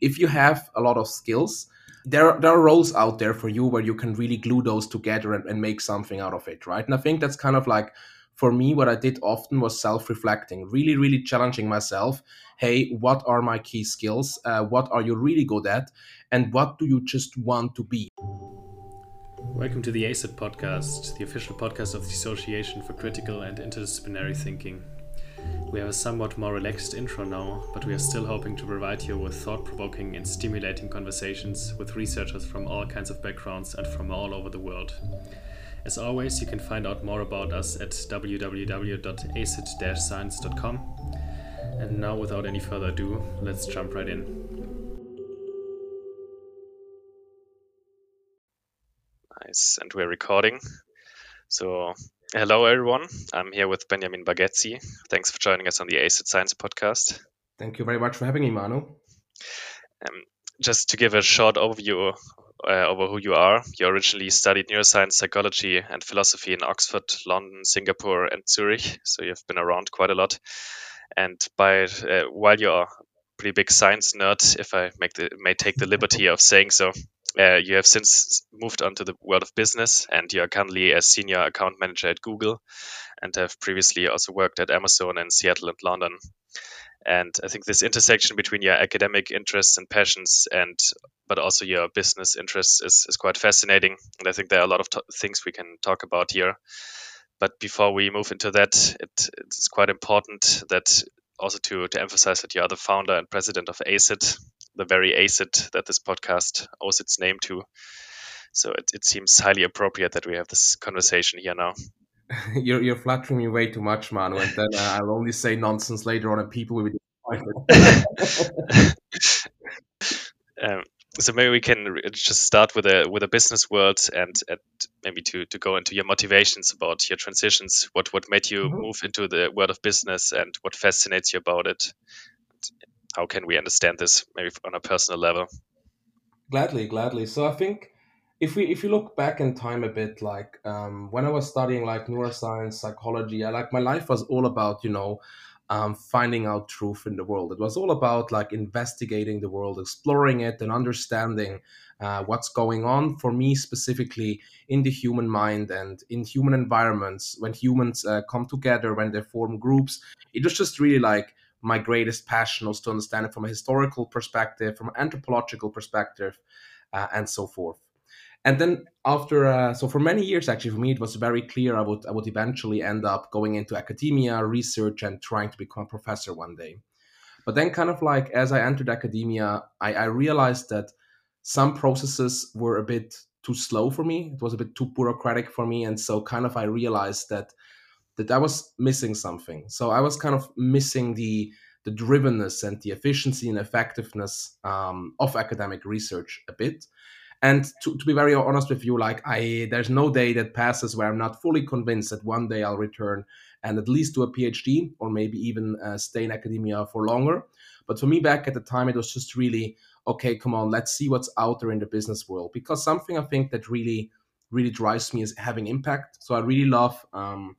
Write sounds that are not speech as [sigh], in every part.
if you have a lot of skills, there there are roles out there for you where you can really glue those together and, and make something out of it, right? And I think that's kind of like for me, what I did often was self reflecting, really, really challenging myself. Hey, what are my key skills? Uh, what are you really good at? And what do you just want to be? Welcome to the ACIT podcast, the official podcast of the Association for Critical and Interdisciplinary Thinking. We have a somewhat more relaxed intro now, but we are still hoping to provide you with thought provoking and stimulating conversations with researchers from all kinds of backgrounds and from all over the world. As always, you can find out more about us at www.acit-science.com. And now, without any further ado, let's jump right in. Nice, and we're recording. So, hello everyone. I'm here with Benjamin Bargetzi. Thanks for joining us on the ACIT Science podcast. Thank you very much for having me, Manu. Um, just to give a short overview uh, over who you are. You originally studied neuroscience, psychology, and philosophy in Oxford, London, Singapore, and Zurich. So you've been around quite a lot. And by uh, while you're a pretty big science nerd, if I make the, may take the liberty of saying so, uh, you have since moved on to the world of business, and you are currently a senior account manager at Google, and have previously also worked at Amazon in Seattle and London. And I think this intersection between your academic interests and passions, and but also your business interests, is, is quite fascinating. And I think there are a lot of things we can talk about here. But before we move into that, it, it's quite important that also to, to emphasize that you are the founder and president of ACIT, the very ACIT that this podcast owes its name to. So it, it seems highly appropriate that we have this conversation here now. [laughs] you're you're flattering me way too much, Manu, and then uh, I'll only say nonsense later on, and people will be disappointed. [laughs] um, so maybe we can just start with a with a business world and, and maybe to, to go into your motivations about your transitions. What what made you mm-hmm. move into the world of business, and what fascinates you about it? How can we understand this, maybe on a personal level? Gladly, gladly. So I think if we if you look back in time a bit like um, when i was studying like neuroscience psychology i like my life was all about you know um, finding out truth in the world it was all about like investigating the world exploring it and understanding uh, what's going on for me specifically in the human mind and in human environments when humans uh, come together when they form groups it was just really like my greatest passion was to understand it from a historical perspective from an anthropological perspective uh, and so forth. And then after uh, so for many years actually for me it was very clear i would i would eventually end up going into academia research and trying to become a professor one day. But then kind of like as i entered academia i, I realized that some processes were a bit too slow for me. It was a bit too bureaucratic for me. And so kind of i realized that that i was missing something so i was kind of missing the the drivenness and the efficiency and effectiveness um, of academic research a bit and to, to be very honest with you, like I, there's no day that passes where I'm not fully convinced that one day I'll return and at least do a PhD or maybe even uh, stay in academia for longer. But for me, back at the time, it was just really okay. Come on, let's see what's out there in the business world because something I think that really, really drives me is having impact. So I really love um,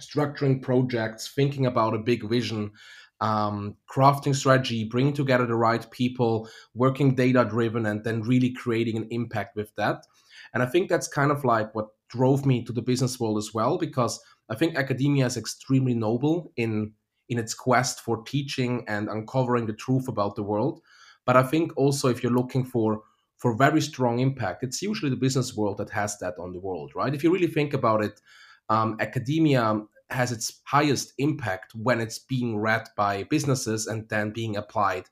structuring projects, thinking about a big vision, um, crafting strategy, bringing together the right people, working data driven, and then really creating an impact with that. And I think that's kind of like what drove me to the business world as well, because I think academia is extremely noble in in its quest for teaching and uncovering the truth about the world. But I think also if you're looking for for very strong impact, it's usually the business world that has that on the world, right? If you really think about it, um, academia has its highest impact when it's being read by businesses and then being applied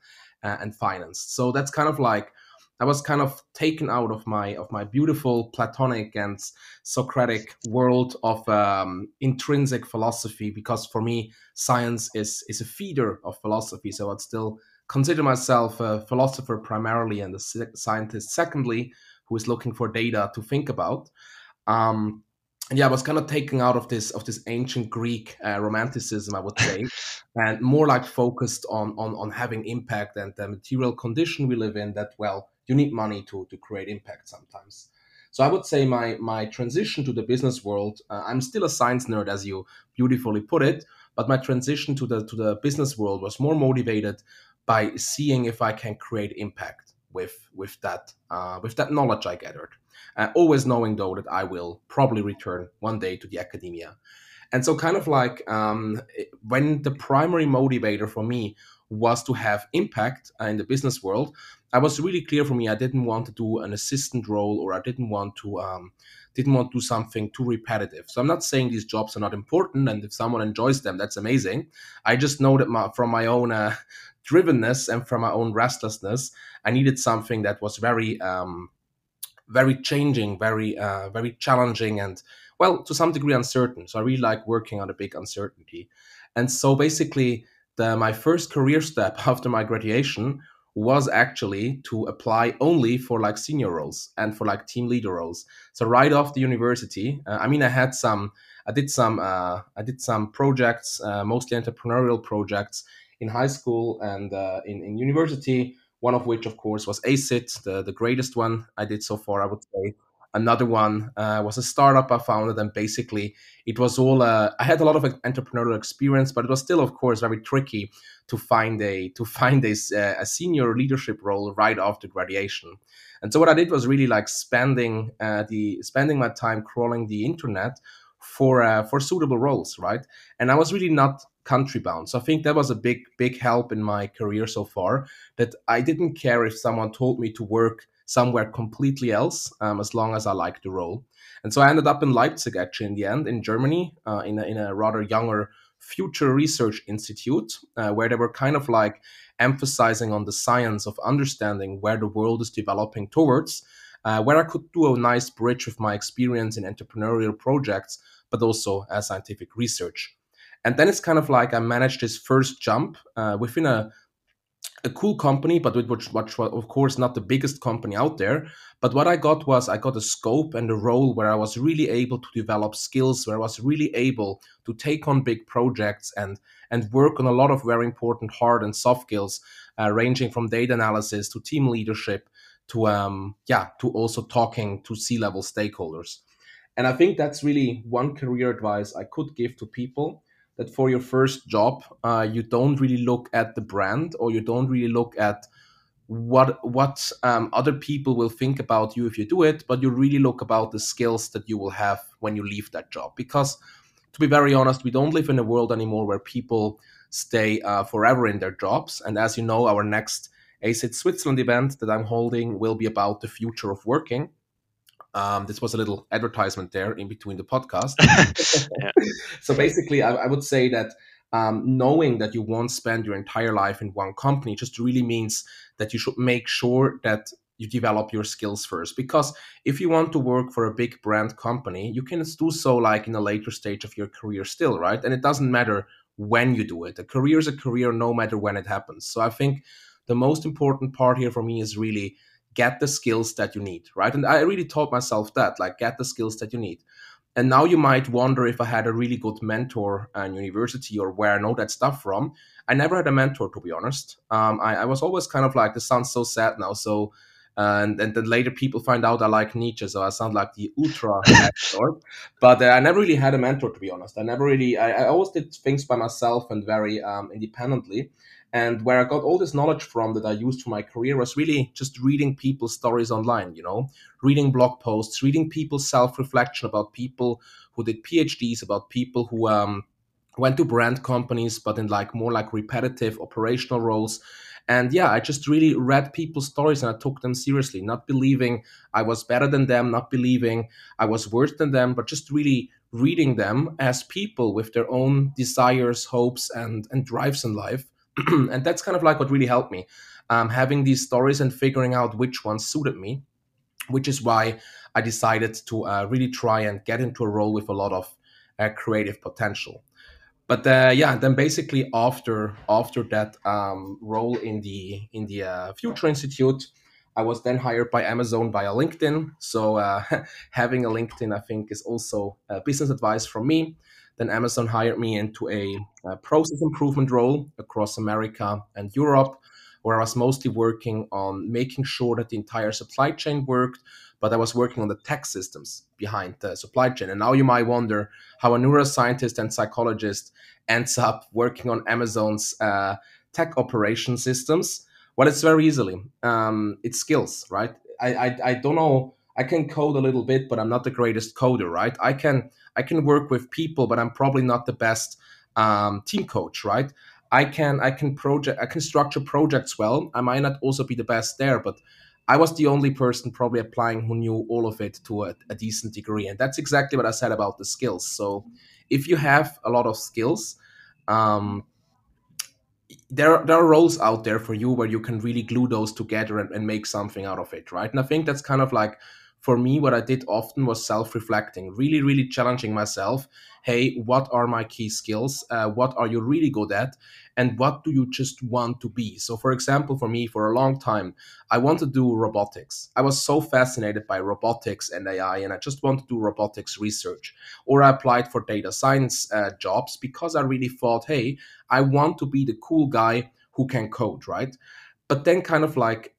uh, and financed. So that's kind of like I was kind of taken out of my of my beautiful Platonic and Socratic world of um, intrinsic philosophy because for me science is is a feeder of philosophy. So I'd still consider myself a philosopher primarily and a scientist secondly, who is looking for data to think about. Um, yeah, I was kind of taken out of this of this ancient Greek uh, romanticism, I would say, and more like focused on on on having impact and the material condition we live in. That well, you need money to to create impact sometimes. So I would say my my transition to the business world. Uh, I'm still a science nerd, as you beautifully put it, but my transition to the to the business world was more motivated by seeing if I can create impact with with that uh, with that knowledge I gathered. Uh, always knowing though that I will probably return one day to the academia. And so, kind of like um, when the primary motivator for me was to have impact in the business world, I was really clear for me. I didn't want to do an assistant role, or I didn't want to um, didn't want to do something too repetitive. So I'm not saying these jobs are not important, and if someone enjoys them, that's amazing. I just know that my, from my own uh, [laughs] drivenness and from my own restlessness, I needed something that was very, um, very changing, very, uh, very challenging, and well, to some degree uncertain. So I really like working on a big uncertainty. And so basically, the, my first career step [laughs] after my graduation was actually to apply only for like senior roles and for like team leader roles. So right off the university, uh, I mean, I had some, I did some, uh, I did some projects, uh, mostly entrepreneurial projects in high school and uh, in in university. One of which, of course, was ACIT, the the greatest one I did so far, I would say. Another one uh, was a startup I founded, and basically it was all. Uh, I had a lot of entrepreneurial experience, but it was still, of course, very tricky to find a to find a, uh, a senior leadership role right after graduation. And so what I did was really like spending uh, the spending my time crawling the internet for uh, for suitable roles, right? And I was really not country bound. So I think that was a big big help in my career so far. That I didn't care if someone told me to work somewhere completely else, um, as long as I liked the role. And so I ended up in Leipzig, actually, in the end, in Germany, uh, in, a, in a rather younger future research institute, uh, where they were kind of like emphasizing on the science of understanding where the world is developing towards, uh, where I could do a nice bridge with my experience in entrepreneurial projects, but also as scientific research. And then it's kind of like I managed this first jump uh, within a a cool company, but which, which was of course not the biggest company out there. But what I got was I got a scope and a role where I was really able to develop skills, where I was really able to take on big projects and and work on a lot of very important hard and soft skills, uh, ranging from data analysis to team leadership to um yeah to also talking to C level stakeholders. And I think that's really one career advice I could give to people that for your first job, uh, you don't really look at the brand or you don't really look at what what um, other people will think about you if you do it, but you really look about the skills that you will have when you leave that job. Because to be very honest, we don't live in a world anymore where people stay uh, forever in their jobs. And as you know, our next ACIT Switzerland event that I'm holding will be about the future of working. Um, this was a little advertisement there in between the podcast. [laughs] [laughs] so basically, I, I, would say that um, knowing that you won't spend your entire life in one company just really means that you should make sure that you develop your skills first. Because if you want to work for a big brand company, you can do so like in a later stage of your career still, right? And it doesn't matter when you do it. A career is a career no matter when it happens. So I think the most important part here for me is really get the skills that you need, right? And I really taught myself that, like, get the skills that you need. And now you might wonder if I had a really good mentor in university or where I know that stuff from. I never had a mentor, to be honest. Um, I, I, was always kind of like, this sounds so sad now. So, uh, and, and then later people find out I like Nietzsche, so I sound like the ultra [laughs] sort. But uh, I never really had a mentor, to be honest. I never really, I, I always did things by myself and very um, independently. And where I got all this knowledge from that I used for my career was really just reading people's stories online, you know, reading blog posts, reading people's self reflection about people who did PhDs, about people who um, went to brand companies, but in like more like repetitive operational roles. And yeah, I just really read people's stories and I took them seriously, not believing I was better than them, not believing I was worse than them, but just really reading them as people with their own desires, hopes, and, and drives in life [clears throat] and that's kind of like what really helped me um, having these stories and figuring out which ones suited me which is why i decided to uh, really try and get into a role with a lot of uh, creative potential. But uh, yeah then basically after after that um, role in the in the uh, future institute i was then hired by amazon via linkedin. So uh, [laughs] having a linkedin i think is also business advice from me then Amazon hired me into a, a, process improvement role across America and Europe, where I was mostly working on making sure that the entire supply chain worked, but I was working on the tech systems behind the supply chain. And now you might wonder how a neuroscientist and psychologist ends up working on Amazon's uh, tech operation systems? Well, it's very easily. Um, it's skills, right? I, I I don't know. I can code a little bit, but I'm not the greatest coder, right? I can I can work with people, but I'm probably not the best um, team coach, right? I can I can project I can structure projects well. I might not also be the best there, but I was the only person probably applying who knew all of it to a, a decent degree, and that's exactly what I said about the skills. So if you have a lot of skills, um, there there are roles out there for you where you can really glue those together and, and make something out of it, right? And I think that's kind of like for me, what I did often was self reflecting, really, really challenging myself. Hey, what are my key skills? Uh, what are you really good at? And what do you just want to be? So, for example, for me, for a long time, I want to do robotics. I was so fascinated by robotics and AI, and I just want to do robotics research. Or I applied for data science uh, jobs because I really thought, hey, I want to be the cool guy who can code, right? But then, kind of like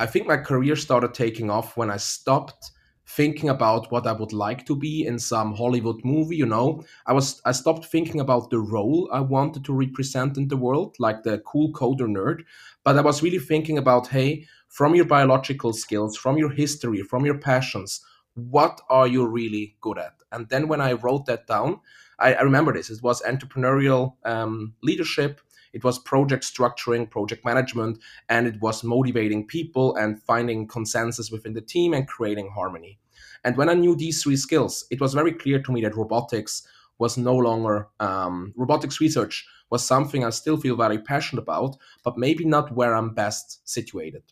I think my career started taking off when I stopped thinking about what I would like to be in some Hollywood movie, you know. I was I stopped thinking about the role I wanted to represent in the world, like the cool coder nerd, but I was really thinking about hey, from your biological skills, from your history, from your passions, what are you really good at? And then when I wrote that down, I, I remember this. It was entrepreneurial um, leadership, it was project structuring, project management, and it was motivating people and finding consensus within the team and creating harmony. And when I knew these three skills, it was very clear to me that robotics was no longer um, robotics research was something I still feel very passionate about, but maybe not where I'm best situated.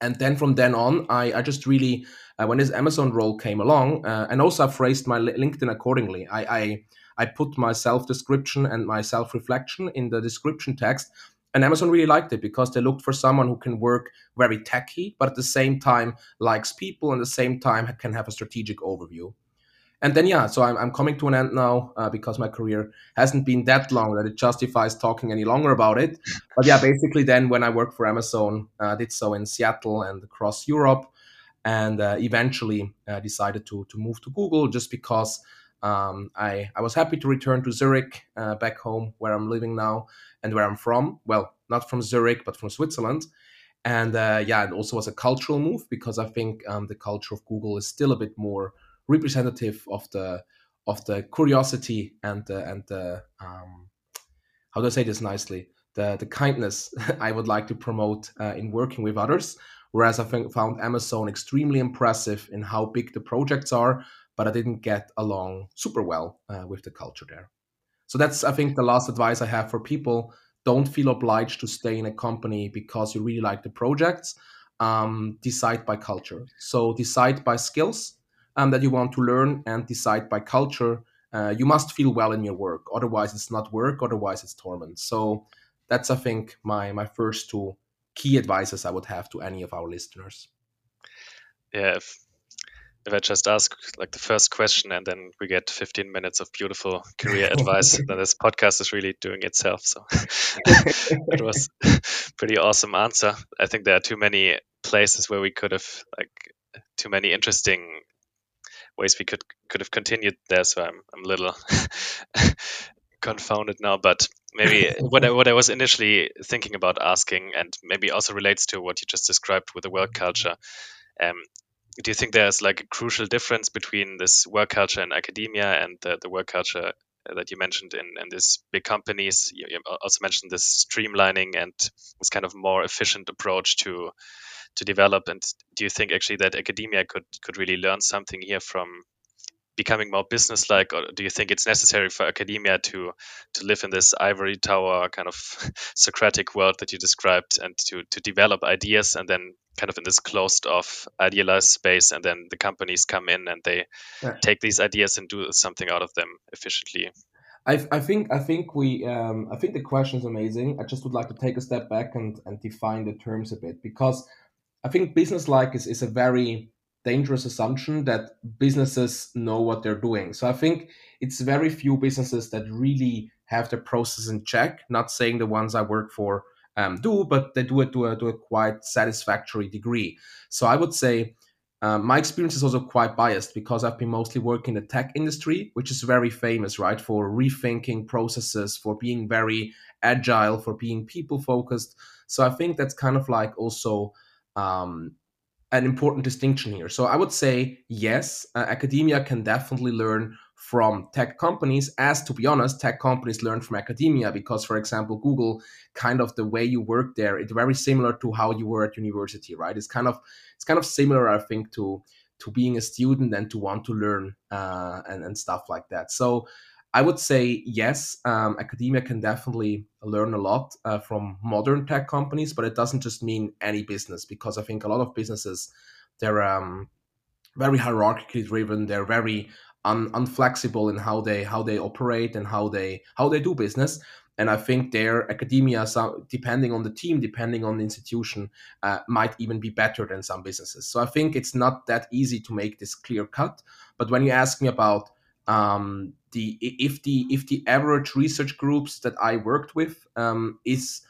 And then from then on, I, I just really, uh, when this Amazon role came along, uh, and also I phrased my LinkedIn accordingly. I, I I put my self description and my self reflection in the description text. And Amazon really liked it because they looked for someone who can work very techy, but at the same time likes people and at the same time can have a strategic overview. And then, yeah, so I'm, I'm coming to an end now uh, because my career hasn't been that long that it justifies talking any longer about it. But yeah, basically, then when I worked for Amazon, uh, I did so in Seattle and across Europe, and uh, eventually uh, decided to, to move to Google just because um, I, I was happy to return to Zurich, uh, back home where I'm living now and where I'm from. Well, not from Zurich, but from Switzerland. And uh, yeah, it also was a cultural move because I think um, the culture of Google is still a bit more representative of the of the curiosity and the, and the um, how do I say this nicely the the kindness [laughs] I would like to promote uh, in working with others. Whereas I think found Amazon extremely impressive in how big the projects are, but I didn't get along super well uh, with the culture there. So that's, I think, the last advice I have for people. Don't feel obliged to stay in a company because you really like the projects. Um, decide by culture. So decide by skills um, that you want to learn and decide by culture. Uh, you must feel well in your work. Otherwise, it's not work. Otherwise, it's torment. So that's, I think, my my first two key advices I would have to any of our listeners. Yeah, if I just ask like the first question and then we get 15 minutes of beautiful career advice, [laughs] then this podcast is really doing itself. So [laughs] it was [laughs] pretty awesome answer. I think there are too many places where we could have like too many interesting ways we could could have continued there. So I'm I'm a little confounded now, but maybe what I, what I was initially thinking about asking, and maybe also relates to what you just described with the work culture. Um, do you think there's like a crucial difference between this work culture in academia and the, the work culture uh, that you mentioned in, in these big companies? You, you also mentioned this streamlining and this kind of more efficient approach to to develop. And do you think actually that academia could could really learn something here from becoming more business-like, or do you think it's necessary for academia to to live in this ivory tower kind of [laughs] Socratic world that you described, and to to develop ideas and then kind of in this closed off idealized space and then the companies come in and they yeah. take these ideas and do something out of them efficiently I, I think I think we um, I think the question is amazing. I just would like to take a step back and, and define the terms a bit because I think business like is, is a very dangerous assumption that businesses know what they're doing. So I think it's very few businesses that really have the process in check. Not saying the ones I work for um, do, but they do it to a, to a quite satisfactory degree. So I would say um, my experience is also quite biased because I've been mostly working in the tech industry, which is very famous, right, for rethinking processes, for being very agile, for being people focused. So I think that's kind of like also um, an important distinction here. So I would say yes, uh, academia can definitely learn from tech companies. As to be honest tech companies learn from academia because for example google kind of the way you work there it's very similar to how you were at university right? It's kind of it's kind of similar i think to to being a student and to want to learn uh, and, and stuff like that. So i would say yes um, academia can definitely learn a lot uh, from modern tech companies but it doesn't just mean any business because i think a lot of businesses they're um, very hierarchically driven they're very un, unflexible in how they how they operate and how they how they do business and I think their academia, depending on the team, depending on the institution, uh, might even be better than some businesses. So I think it's not that easy to make this clear cut. But when you ask me about um, the if the if the average research groups that I worked with um, is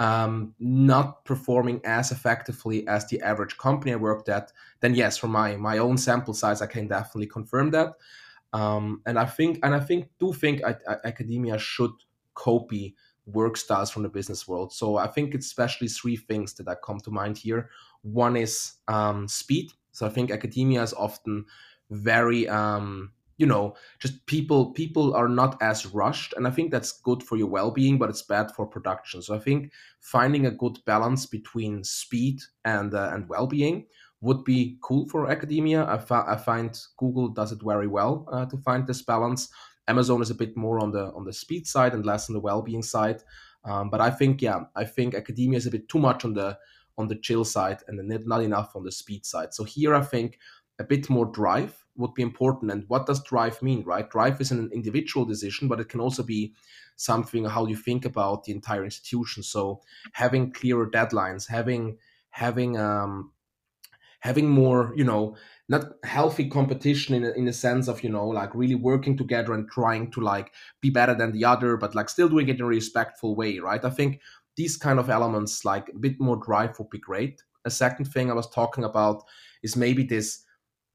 um, not performing as effectively as the average company I worked at, then yes, from my my own sample size, I can definitely confirm that. Um, and I think and I think do think I, I, academia should copy work styles from the business world. So I think it's especially three things that I come to mind here. One is um, speed. So I think academia is often very um, you know just people people are not as rushed and i think that's good for your well-being but it's bad for production. So i think finding a good balance between speed and uh, and well-being would be cool for academia. I, I find google does it very well uh, to find this balance. Amazon is a bit more on the on the speed side and less on the well-being side. Um, but i think yeah i think academia is a bit too much on the on the chill side and not enough on the speed side. So here i think a bit more drive would be important. And what does drive mean, right? Drive is an individual decision, but it can also be something how you think about the entire institution. So having clearer deadlines, having having um, having more, you know, not healthy competition in a, in the sense of you know like really working together and trying to like be better than the other, but like still doing it in a respectful way, right? I think these kind of elements, like a bit more drive, would be great. A second thing I was talking about is maybe this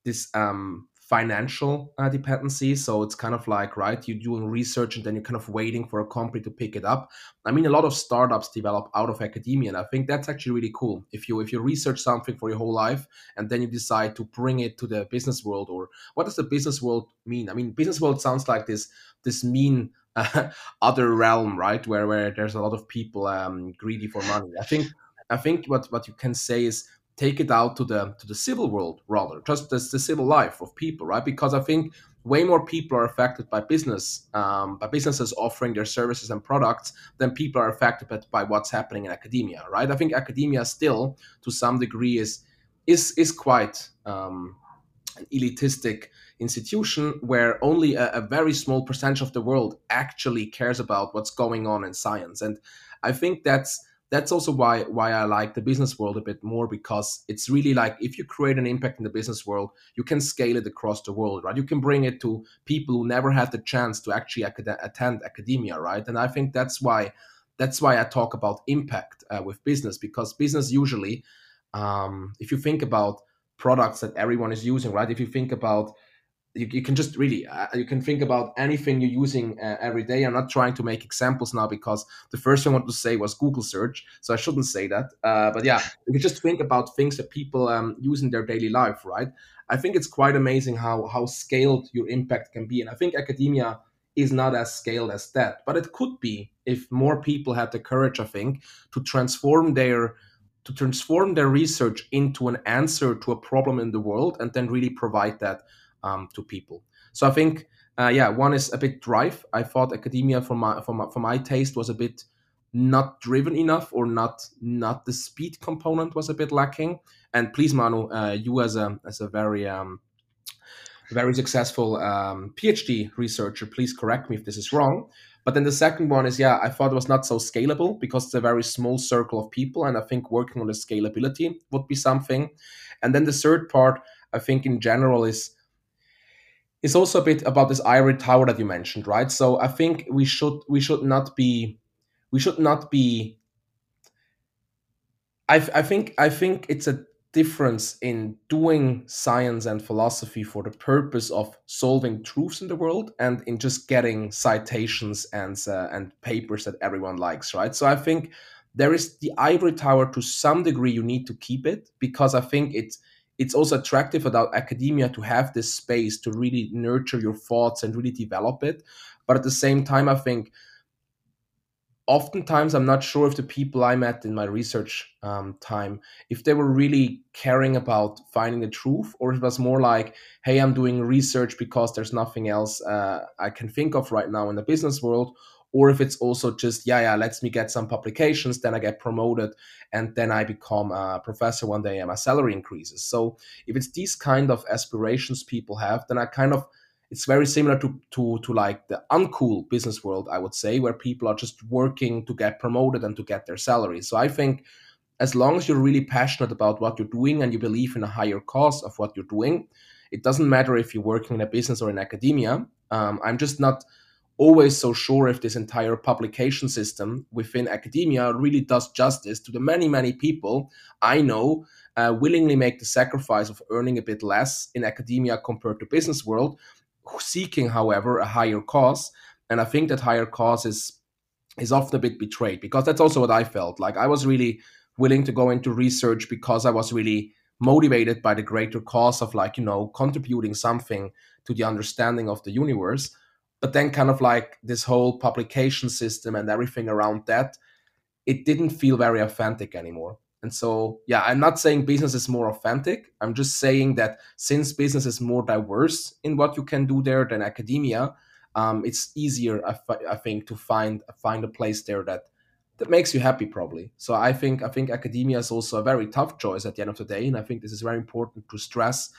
this um, financial uh, dependency. So it's kind of like, right, you're doing research and then you're kind of waiting for a company to pick it up. I mean, a lot of startups develop out of academia, and I think that's actually really cool. If you if you research something for your whole life and then you decide to bring it to the business world, or what does the business world mean? I mean, business world sounds like this this mean uh, [laughs] other realm, right, where where there's a lot of people um, greedy for money. I think I think what what you can say is take it out to the to the civil world rather just as the civil life of people right? Because i think way more people are affected by business um, by businesses offering their services and products than people are affected by, by what's happening in academia right? I think academia still to some degree is is is quite um, an elitistic institution where only a, a very small percentage of the world actually cares about what's going on in science. And i think that's that's also why why I like the business world a bit more because it's really like if you create an impact in the business world, you can scale it across the world, right? You can bring it to people who never had the chance to actually acad- attend academia, right? And I think that's why that's why I talk about impact uh, with business because business usually, um, if you think about products that everyone is using, right? If you think about you, you can just really uh, you can think about anything you're using uh, every day. I'm not trying to make examples now because the first thing i wanted to say was google search so i shouldn't say that. Uh, but yeah you can just think about things that people um, use in their daily life right? I think it's quite amazing how how scaled your impact can be and i think academia is not as scaled as that but it could be if more people had the courage i think to transform their to transform their research into an answer to a problem in the world and then really provide that um, to people. So I think, uh, yeah, one is a bit drive. I thought academia, for my for my, for my taste, was a bit not driven enough, or not not the speed component was a bit lacking. And please, Manu, uh, you as a as a very um, very successful um, PhD researcher, please correct me if this is wrong. But then the second one is, yeah, I thought it was not so scalable because it's a very small circle of people, and I think working on the scalability would be something. And then the third part, I think in general is is also a bit about this ivory tower that you mentioned, right? So I think we should we should not be we should not be. I, I think I think it's a difference in doing science and philosophy for the purpose of solving truths in the world and in just getting citations and uh, and papers that everyone likes right so i think there is the ivory tower to some degree you need to keep it because i think it's it's also attractive about academia to have this space to really nurture your thoughts and really develop it. But at the same time i think oftentimes i'm not sure if the people i met in my research um, time if they were really caring about finding the truth or it was more like hey i'm doing research because there's nothing else uh, i can think of right now in the business world or if it's also just yeah yeah lets me get some publications then i get promoted and then i become a professor one day and my salary increases. So if it's these kind of aspirations people have then i kind of it's very similar to to to like the uncool business world i would say where people are just working to get promoted and to get their salary. So i think as long as you're really passionate about what you're doing and you believe in a higher cause of what you're doing it doesn't matter if you're working in a business or in academia. Um, i'm just not always so sure if this entire publication system within academia really does justice to the many many people i know uh, willingly make the sacrifice of earning a bit less in academia compared to business world seeking, however, a higher cause. And I think that higher cause is is often a bit betrayed because that's also what I felt. Like I was really willing to go into research because I was really motivated by the greater cause of like, you know, contributing something to the understanding of the universe. But then kind of like this whole publication system and everything around that, it didn't feel very authentic anymore. And so, yeah, I'm not saying business is more authentic. I'm just saying that since business is more diverse in what you can do there than academia, um, it's easier, I, I think, to find find a place there that that makes you happy, probably. So I think I think academia is also a very tough choice at the end of the day, and I think this is very important to stress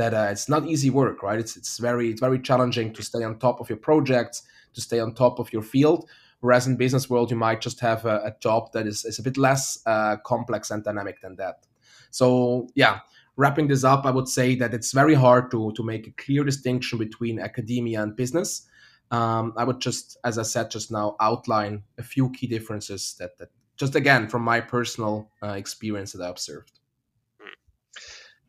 that uh, it's not easy work, right? It's it's very it's very challenging to stay on top of your projects, to stay on top of your field Whereas in business world, you might just have a, a job that is, is a bit less uh, complex and dynamic than that. So yeah, wrapping this up, I would say that it's very hard to to make a clear distinction between academia and business. Um, I would just, as I said just now, outline a few key differences that, that just again from my personal uh, experience that I observed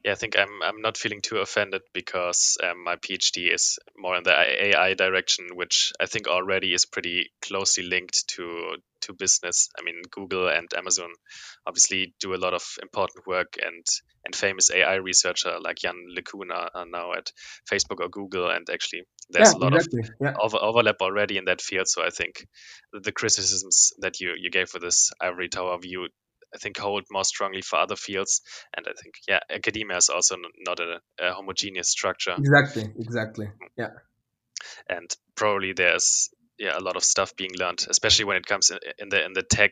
yeah, I think I'm I'm not feeling too offended because um, my PhD is more in the AI direction, which I think already is pretty closely linked to to business. I mean, Google and Amazon obviously do a lot of important work, and and famous AI researcher like Yann LeCun are, now at Facebook or Google, and actually there's yeah, a lot exactly. of yeah. over, overlap already in that field. So I think the criticisms that you you gave for this ivory tower view I think hold more strongly for other fields. And I think, yeah, academia is also not a, a homogeneous structure. Exactly, exactly. Mm. Yeah. And probably there's yeah a lot of stuff being learned, especially when it comes in, in the in the tech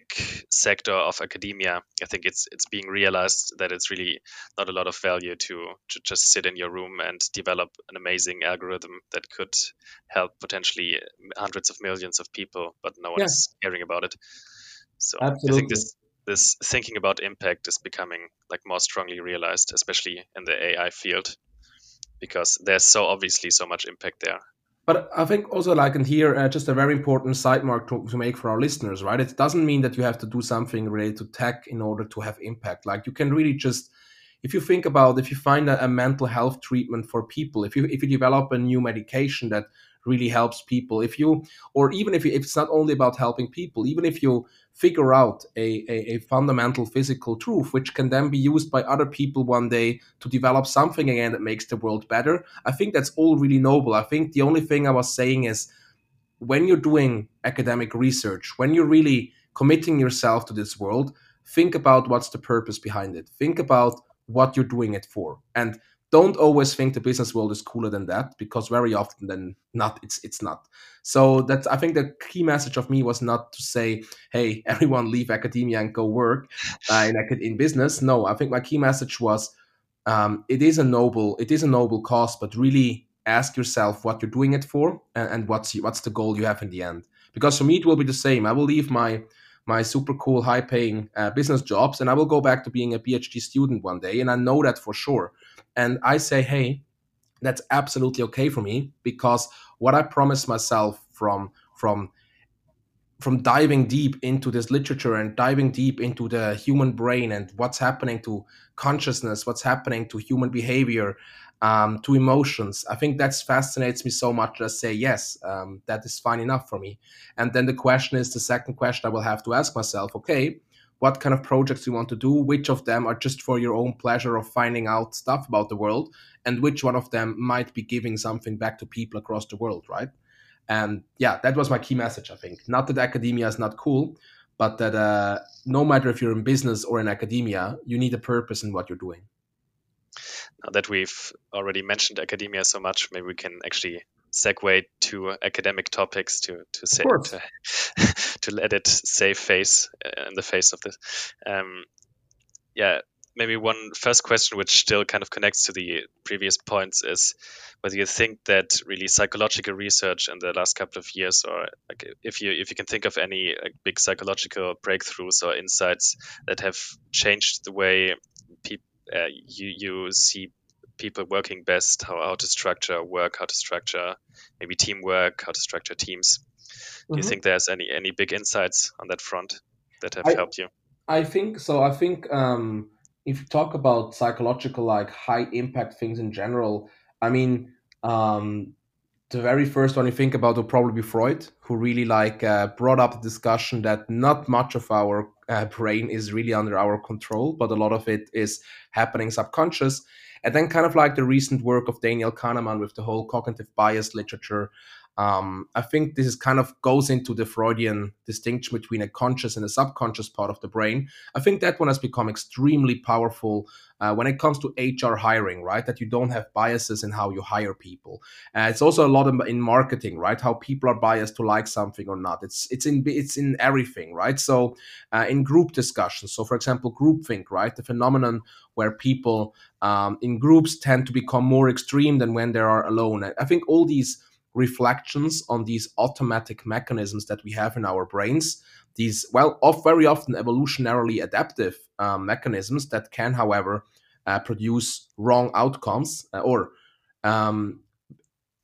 sector of academia. I think it's it's being realized that it's really not a lot of value to to just sit in your room and develop an amazing algorithm that could help potentially hundreds of millions of people, but no one yeah. is caring about it. So Absolutely. I think this this thinking about impact is becoming like more strongly realized, especially in the AI field, because there's so obviously so much impact there. But I think also, like, in here, uh, just a very important side mark to, to make for our listeners, right? It doesn't mean that you have to do something related to tech in order to have impact. Like, you can really just, if you think about, if you find a, a mental health treatment for people, if you if you develop a new medication that really helps people, if you, or even if, you, if it's not only about helping people, even if you figure out a, a, a, fundamental physical truth, which can then be used by other people one day to develop something again that makes the world better. I think that's all really noble. I think the only thing I was saying is when you're doing academic research, when you're really committing yourself to this world, think about what's the purpose behind it. Think about what you're doing it for. And don't always think the business world is cooler than that because very often then not it's it's not. So that's i think the key message of me was not to say hey [laughs] everyone leave academia and go work uh, in, in business. No i think my key message was um, it is a noble it is a noble cause but really ask yourself what you're doing it for and, and what's what's the goal you have in the end. Because for me it will be the same. I will leave my my super cool high paying uh, business jobs and i will go back to being a phd student one day and i know that for sure and I say, hey, that's absolutely okay for me because what I promised myself from from from diving deep into this literature and diving deep into the human brain and what's happening to consciousness, what's happening to human behavior, um, to emotions. I think that fascinates me so much that I say, yes, um, that is fine enough for me. And then the question is the second question I will have to ask myself okay, what kind of projects you want to do? Which of them are just for your own pleasure of finding out stuff about the world? And which one of them might be giving something back to people across the world, right? And yeah, that was my key message, I think. Not that academia is not cool, but that uh, no matter if you're in business or in academia, you need a purpose in what you're doing. Now that we've already mentioned academia so much, maybe we can actually segue to academic topics to to say to, [laughs] to, let it save face uh, in the face of this. Um, yeah, maybe one first question which still kind of connects to the previous points is whether you think that really psychological research in the last couple of years or like if you if you can think of any like, big psychological breakthroughs or insights that have changed the way people uh, you you see people working best how, how to structure work how to structure maybe teamwork how to structure teams. Do you mm-hmm. think there's any any big insights on that front that have I, helped you? I think so. I think um if you talk about psychological like high impact things in general i mean um the very first one you think about will probably be freud who really like uh, brought up the discussion that not much of our uh, brain is really under our control but a lot of it is happening subconscious and then kind of like the recent work of daniel kahneman with the whole cognitive bias literature um, I think this is kind of goes into the Freudian distinction between a conscious and a subconscious part of the brain. I think that one has become extremely powerful uh, when it comes to HR hiring, right? That you don't have biases in how you hire people. Uh, it's also a lot in marketing, right? How people are biased to like something or not. It's it's in it's in everything, right? So uh, in group discussions, so for example, groupthink, right? The phenomenon where people um, in groups tend to become more extreme than when they are alone. I think all these reflections on these automatic mechanisms that we have in our brains these well off very often evolutionarily adaptive uh, mechanisms that can however uh, produce wrong outcomes uh, or um,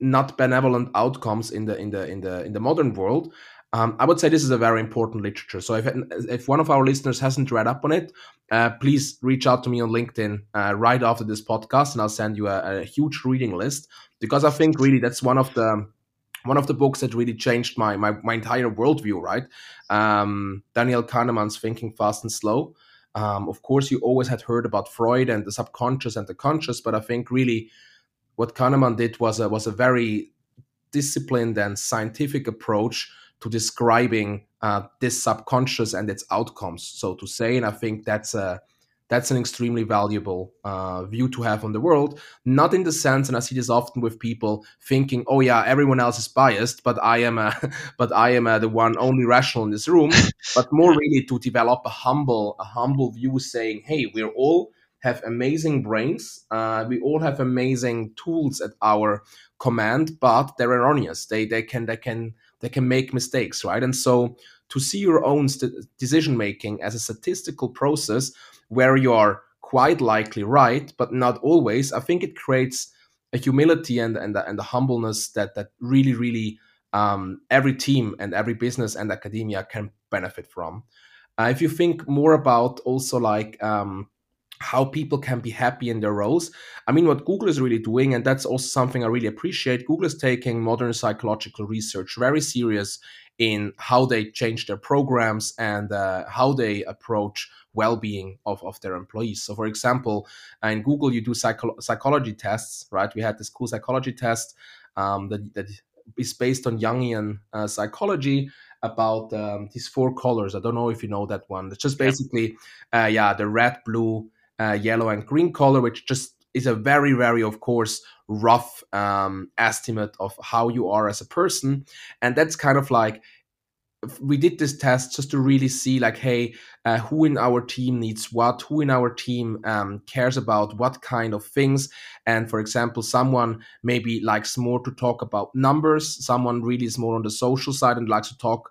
not benevolent outcomes in the in the in the in the modern world um, I would say this is a very important literature. So if if one of our listeners hasn't read up on it, uh, please reach out to me on LinkedIn uh, right after this podcast, and I'll send you a, a, huge reading list because I think really that's one of the one of the books that really changed my my, my entire worldview. Right, um, Daniel Kahneman's Thinking Fast and Slow. Um, of course, you always had heard about Freud and the subconscious and the conscious, but I think really what Kahneman did was a, was a very disciplined and scientific approach to describing uh, this subconscious and its outcomes, so to say. And I think that's a that's an extremely valuable uh, view to have on the world. Not in the sense, and I see this often with people thinking, "Oh yeah, everyone else is biased, but I am a, [laughs] but I am a, the one only rational in this room." [laughs] but more really to develop a humble, a humble view, saying, "Hey, we're all have amazing brains. Uh, we all have amazing tools at our command, but they're erroneous. They they can they can they can make mistakes, right? And so to see your own st- decision making as a statistical process where you are quite likely right, but not always, I think it creates a humility and and and the humbleness that that really really um, every team and every business and academia can benefit from. Uh, if you think more about also like um, how people can be happy in their roles. I mean, what Google is really doing, and that's also something I really appreciate. Google is taking modern psychological research very serious in how they change their programs and uh, how they approach well-being of, of their employees. So, for example, in Google, you do psycho- psychology tests, right? We had this cool psychology test um, that, that is based on Jungian uh, psychology about um, these four colors. I don't know if you know that one. It's just basically, uh, yeah the red, blue, uh, yellow and green color, which just is a very, very, of course, rough um, estimate of how you are as a person. And that's kind of like we did this test just to really see like hey uh, who in our team needs what who in our team um, cares about what kind of things and for example someone maybe likes more to talk about numbers someone really is more on the social side and likes to talk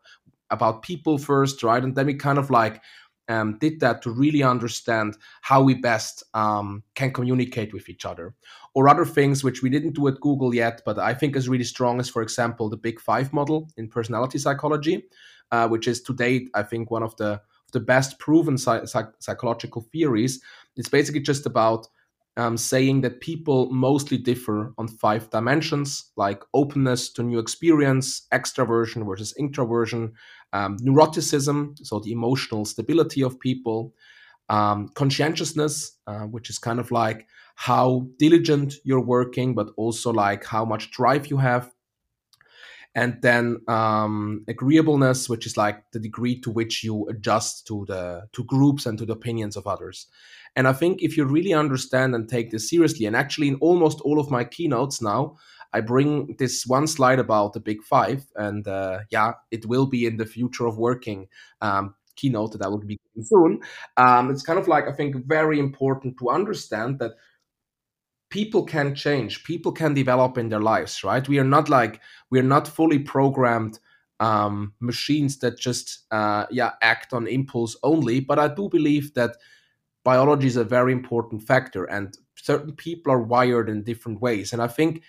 about people first right and then we kind of like um, did that to really understand how we best um, can communicate with each other. Or other things which we didn't do at Google yet, but I think is really strong is, for example, the Big Five model in personality psychology. uh, which is to date, I think, one of the the best proven psych- psychological theories. It's basically just about um, saying that people mostly differ on five dimensions like openness to new experience, extraversion versus introversion, um, neuroticism, so the emotional stability of people, um, conscientiousness, uh, which is kind of like how diligent you're working, but also like how much drive you have. And then um, agreeableness, which is like the degree to which you adjust to the to groups and to the opinions of others. And I think if you really understand and take this seriously, and actually in almost all of my keynotes now, I bring this one slide about the big five, and uh, yeah, it will be in the future of working um, keynote that I will be soon. Um, it's kind of like I think very important to understand that people can change, people can develop in their lives, right? We are not like we are not fully programmed um, machines that just uh, yeah act on impulse only. But I do believe that biology is a very important factor and certain people are wired in different ways and i think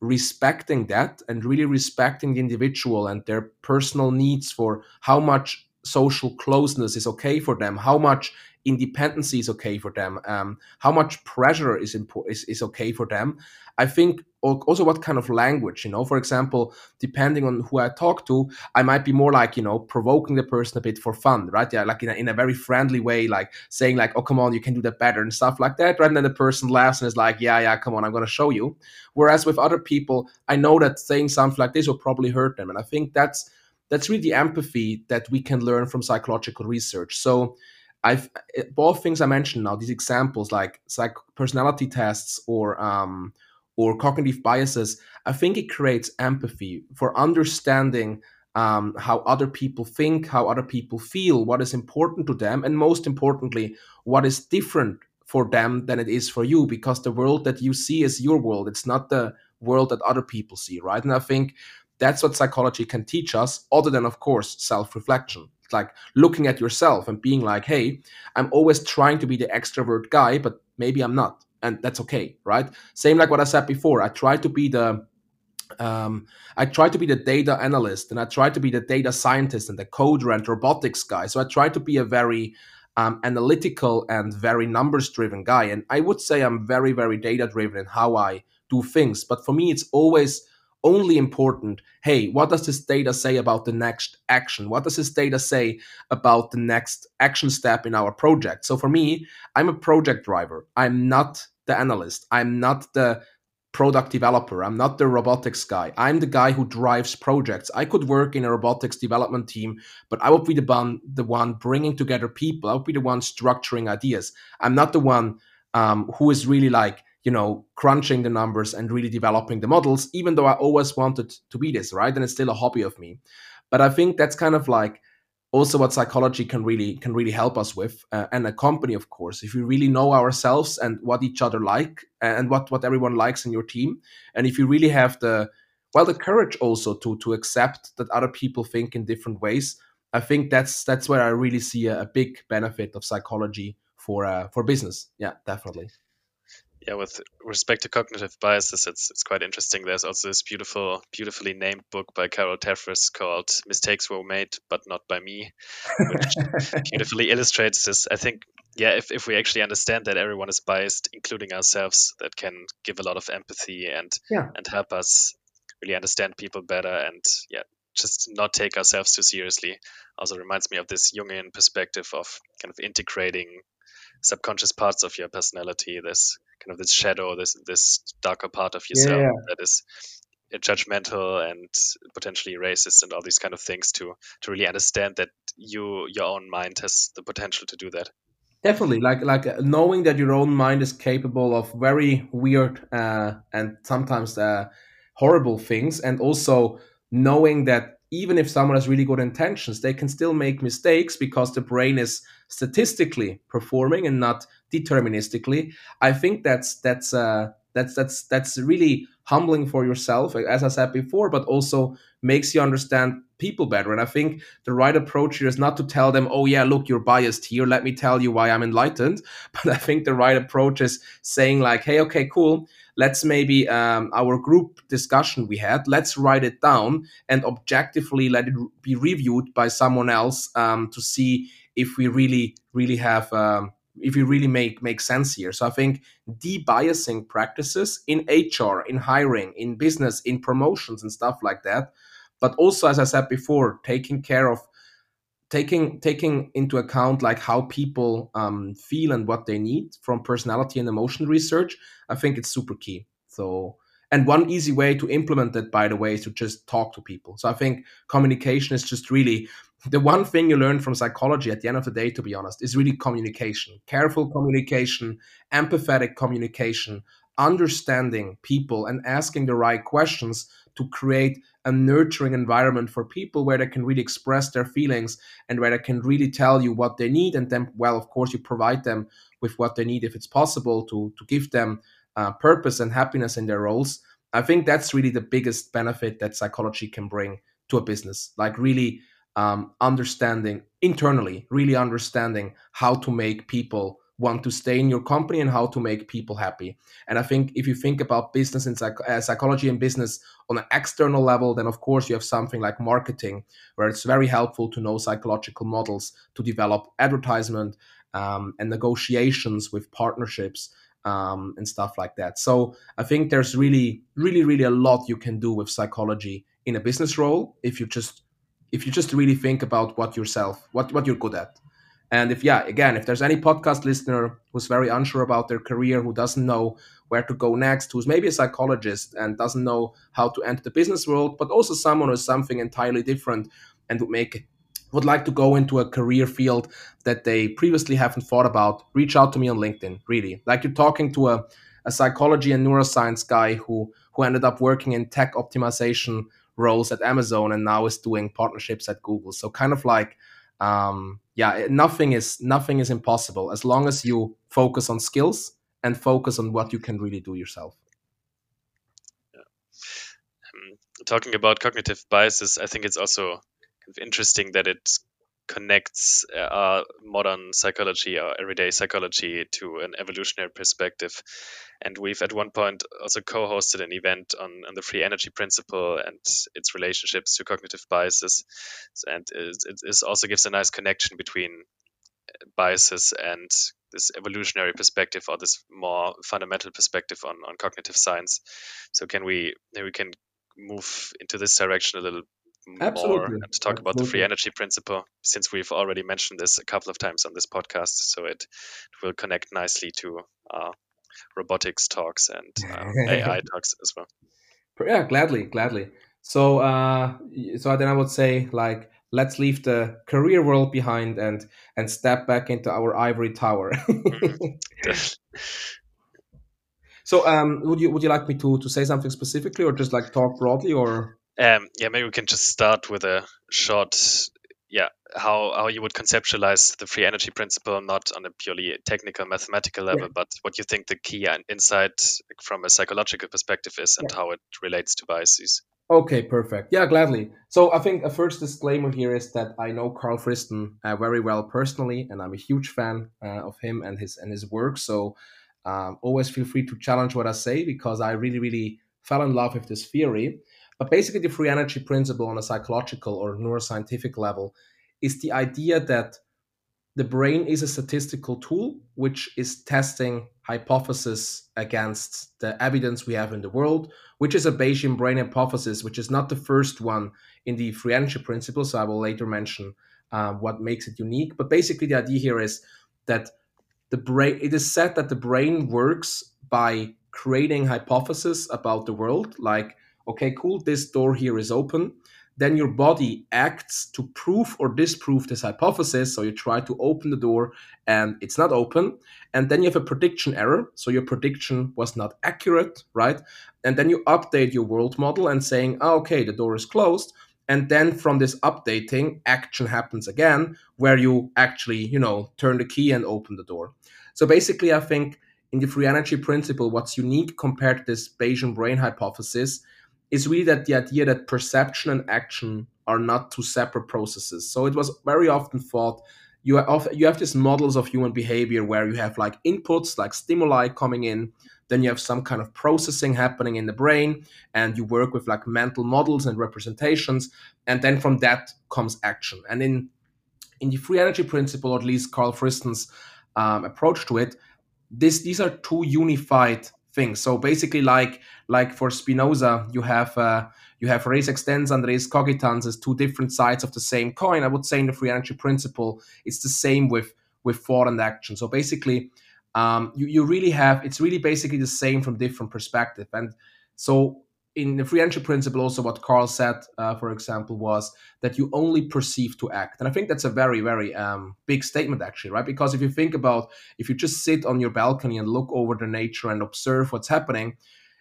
respecting that and really respecting the individual and their personal needs for how much social closeness is okay for them how much independence is okay for them um, how much pressure is, impo- is is okay for them. I think also what kind of language you know for example depending on who i talk to i might be more like you know provoking the person a bit for fun right? Yeah like in a, in a very friendly way like saying like oh come on you can do that better and stuff like that right and then the person laughs and is like yeah yeah come on i'm going to show you. Whereas with other people i know that saying something like this will probably hurt them and i think that's that's really the empathy that we can learn from psychological research so I've both things I mentioned now, these examples like psych personality tests or um, or cognitive biases, I think it creates empathy for understanding um, how other people think, how other people feel, what is important to them, and most importantly, what is different for them than it is for you, because the world that you see is your world. It's not the world that other people see, right? And I think that's what psychology can teach us, other than, of course, self reflection. Like looking at yourself and being like, hey, I'm always trying to be the extrovert guy, but maybe I'm not and that's okay right same like what i said before i try to be the um, I try to be the data analyst and I try to be the data scientist and the coder and robotics guy. So I try to be a very um, analytical and very numbers driven guy. And I would say I'm very, very data driven in how I do things. But for me, it's always only important hey, what does this data say about the next action? What does this data say about the next action step in our project? So for me, I'm a project driver. I'm not the analyst. I'm not the product developer. I'm not the robotics guy. I'm the guy who drives projects. I could work in a robotics development team, but I would be the one, the one bringing together people. I would be the one structuring ideas. I'm not the one um, who is really like you know, crunching the numbers and really developing the models, even though I always wanted to be this, right? And it's still a hobby of me. But I think that's kind of like also what psychology can really can really help us with, uh, and a company, of course. If we really know ourselves and what each other like, and what what everyone likes in your team, and if you really have the well the courage also to to accept that other people think in different ways, I think that's that's where I really see a, a big benefit of psychology for uh, for business. Yeah, definitely yeah, with respect to cognitive biases, it's it's quite interesting. There's also this beautiful, beautifully named book by Carol Tavris called "Mistakes Were Made, but Not by Me," which [laughs] beautifully illustrates this. I think, yeah, if if we actually understand that everyone is biased, including ourselves, that can give a lot of empathy and yeah. and help us really understand people better and yeah, just not take ourselves too seriously. Also reminds me of this Jungian perspective of kind of integrating subconscious parts of your personality. This kind of this shadow, this this darker part of yourself yeah, that is judgmental and potentially racist and all these kind of things to to really understand that you your own mind has the potential to do that. Definitely. Like like uh, knowing that your own mind is capable of very weird uh, and sometimes uh, horrible things and also knowing that even if someone has really good intentions they can still make mistakes because the brain is statistically performing and not deterministically i think that's that's uh that's that's that's really humbling for yourself as i said before but also makes you understand people better. And i think the right approach here is not to tell them oh yeah look you're biased here. Let me tell you why i'm enlightened. [laughs] But i think the right approach is saying like hey okay cool. Let's maybe um, our group discussion we had let's write it down and objectively let it be reviewed by someone else um, to see if we really really have um, if we really make make sense here. So i think debiasing practices in hr in hiring in business in promotions and stuff like that but also as i said before taking care of taking taking into account like how people um, feel and what they need from personality and emotion research i think it's super key. So and one easy way to implement that by the way is to just talk to people. So i think communication is just really the one thing you learn from psychology at the end of the day, to be honest, is really communication. Careful communication, empathetic communication, understanding people and asking the right questions to create a nurturing environment for people where they can really express their feelings and where they can really tell you what they need. And then, well, of course, you provide them with what they need if it's possible to, to give them uh, purpose and happiness in their roles. I think that's really the biggest benefit that psychology can bring to a business. Like, really um, understanding internally, really understanding how to make people want to stay in your company and how to make people happy. And I think if you think about business and psych- uh, psychology and business on an external level, then of course you have something like marketing, where it's very helpful to know psychological models to develop advertisement um, and negotiations with partnerships. Um, and stuff like that. So I think there's really, really, really a lot you can do with psychology in a business role if you just if you just really think about what yourself what what you're good at. And if yeah again if there's any podcast listener who's very unsure about their career who doesn't know where to go next who's maybe a psychologist and doesn't know how to enter the business world but also someone who's something entirely different and would make would like to go into a career field that they previously haven't thought about reach out to me on linkedin really. Like you're talking to a, a psychology and neuroscience guy who who ended up working in tech optimization roles at Amazon and now is doing partnerships at Google. So kind of like um, yeah, nothing is nothing is impossible as long as you focus on skills and focus on what you can really do yourself. Yeah. Um, talking about cognitive biases, I think it's also kind of interesting that it connects uh, modern psychology or everyday psychology to an evolutionary perspective. And we've at one point also co hosted an event on, on the free energy principle and its relationships to cognitive biases. And it, it also gives a nice connection between uh, biases and this evolutionary perspective or this more fundamental perspective on, on cognitive science. So can we we can move into this direction a little Absolutely. more and talk Absolutely. about the free energy principle since we've already mentioned this a couple of times on this podcast so it, it will connect nicely to uh, robotics talks and uh, ai [laughs] talks as well yeah gladly gladly so uh so then i would say like let's leave the career world behind and and step back into our ivory tower mm-hmm. [laughs] so um would you would you like me to to say something specifically or just like talk broadly or um, yeah, maybe we can just start with a short, yeah, how how you would conceptualize the free energy principle, not on a purely technical mathematical level, yeah. but what you think the key insight from a psychological perspective is, and yeah. how it relates to biases. Okay, perfect. Yeah, gladly. So I think a first disclaimer here is that I know Carl Friston uh, very well personally, and I'm a huge fan uh, of him and his and his work. So um, always feel free to challenge what I say because I really, really fell in love with this theory. But basically, the free energy principle on a psychological or neuroscientific level is the idea that the brain is a statistical tool which is testing hypothesis against the evidence we have in the world, which is a Bayesian brain hypothesis, which is not the first one in the free energy principle. So I will later mention uh, what makes it unique. But basically, the idea here is that the brain. It is said that the brain works by creating hypotheses about the world, like okay, cool, this door here is open. Then your body acts to prove or disprove this hypothesis. So you try to open the door and it's not open. And then you have a prediction error. So your prediction was not accurate, right? And then you update your world model and saying, oh, okay, the door is closed. And then from this updating, action happens again where you actually, you know, turn the key and open the door. So basically, I think in the free energy principle, what's unique compared to this Bayesian brain hypothesis is really that the idea that perception and action are not two separate processes. So it was very often thought you have, you have these models of human behavior where you have like inputs like stimuli coming in then you have some kind of processing happening in the brain and you work with like mental models and representations and then from that comes action and in in the free energy principle or at least carl friston's um, approach to it this these are two unified things. So basically like like for spinoza you have uh, you have res extensa and res cogitans as two different sides of the same coin. I would say in the free energy principle it's the same with with thought and action. So basically um, you, you really have it's really basically the same from different perspective. And so in the free energy principle also what carl said uh, for example was that you only perceive to act. And i think that's a very very um, big statement actually right? Because if you think about if you just sit on your balcony and look over the nature and observe what's happening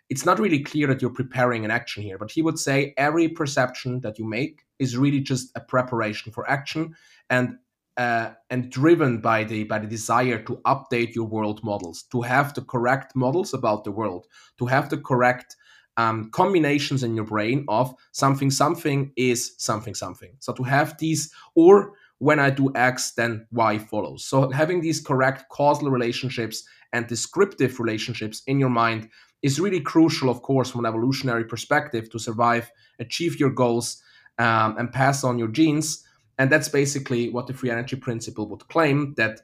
it's not really clear that you're preparing an action here. But he would say every perception that you make is really just a preparation for action and uh, and driven by the by the desire to update your world models, to have the correct models about the world, to have the correct um, combinations in your brain of something something is something something. So to have these, or when I do X, then Y follows. So having these correct causal relationships and descriptive relationships in your mind is really crucial, of course, from an evolutionary perspective to survive, achieve your goals, um, and pass on your genes and that's basically what the free energy principle would claim that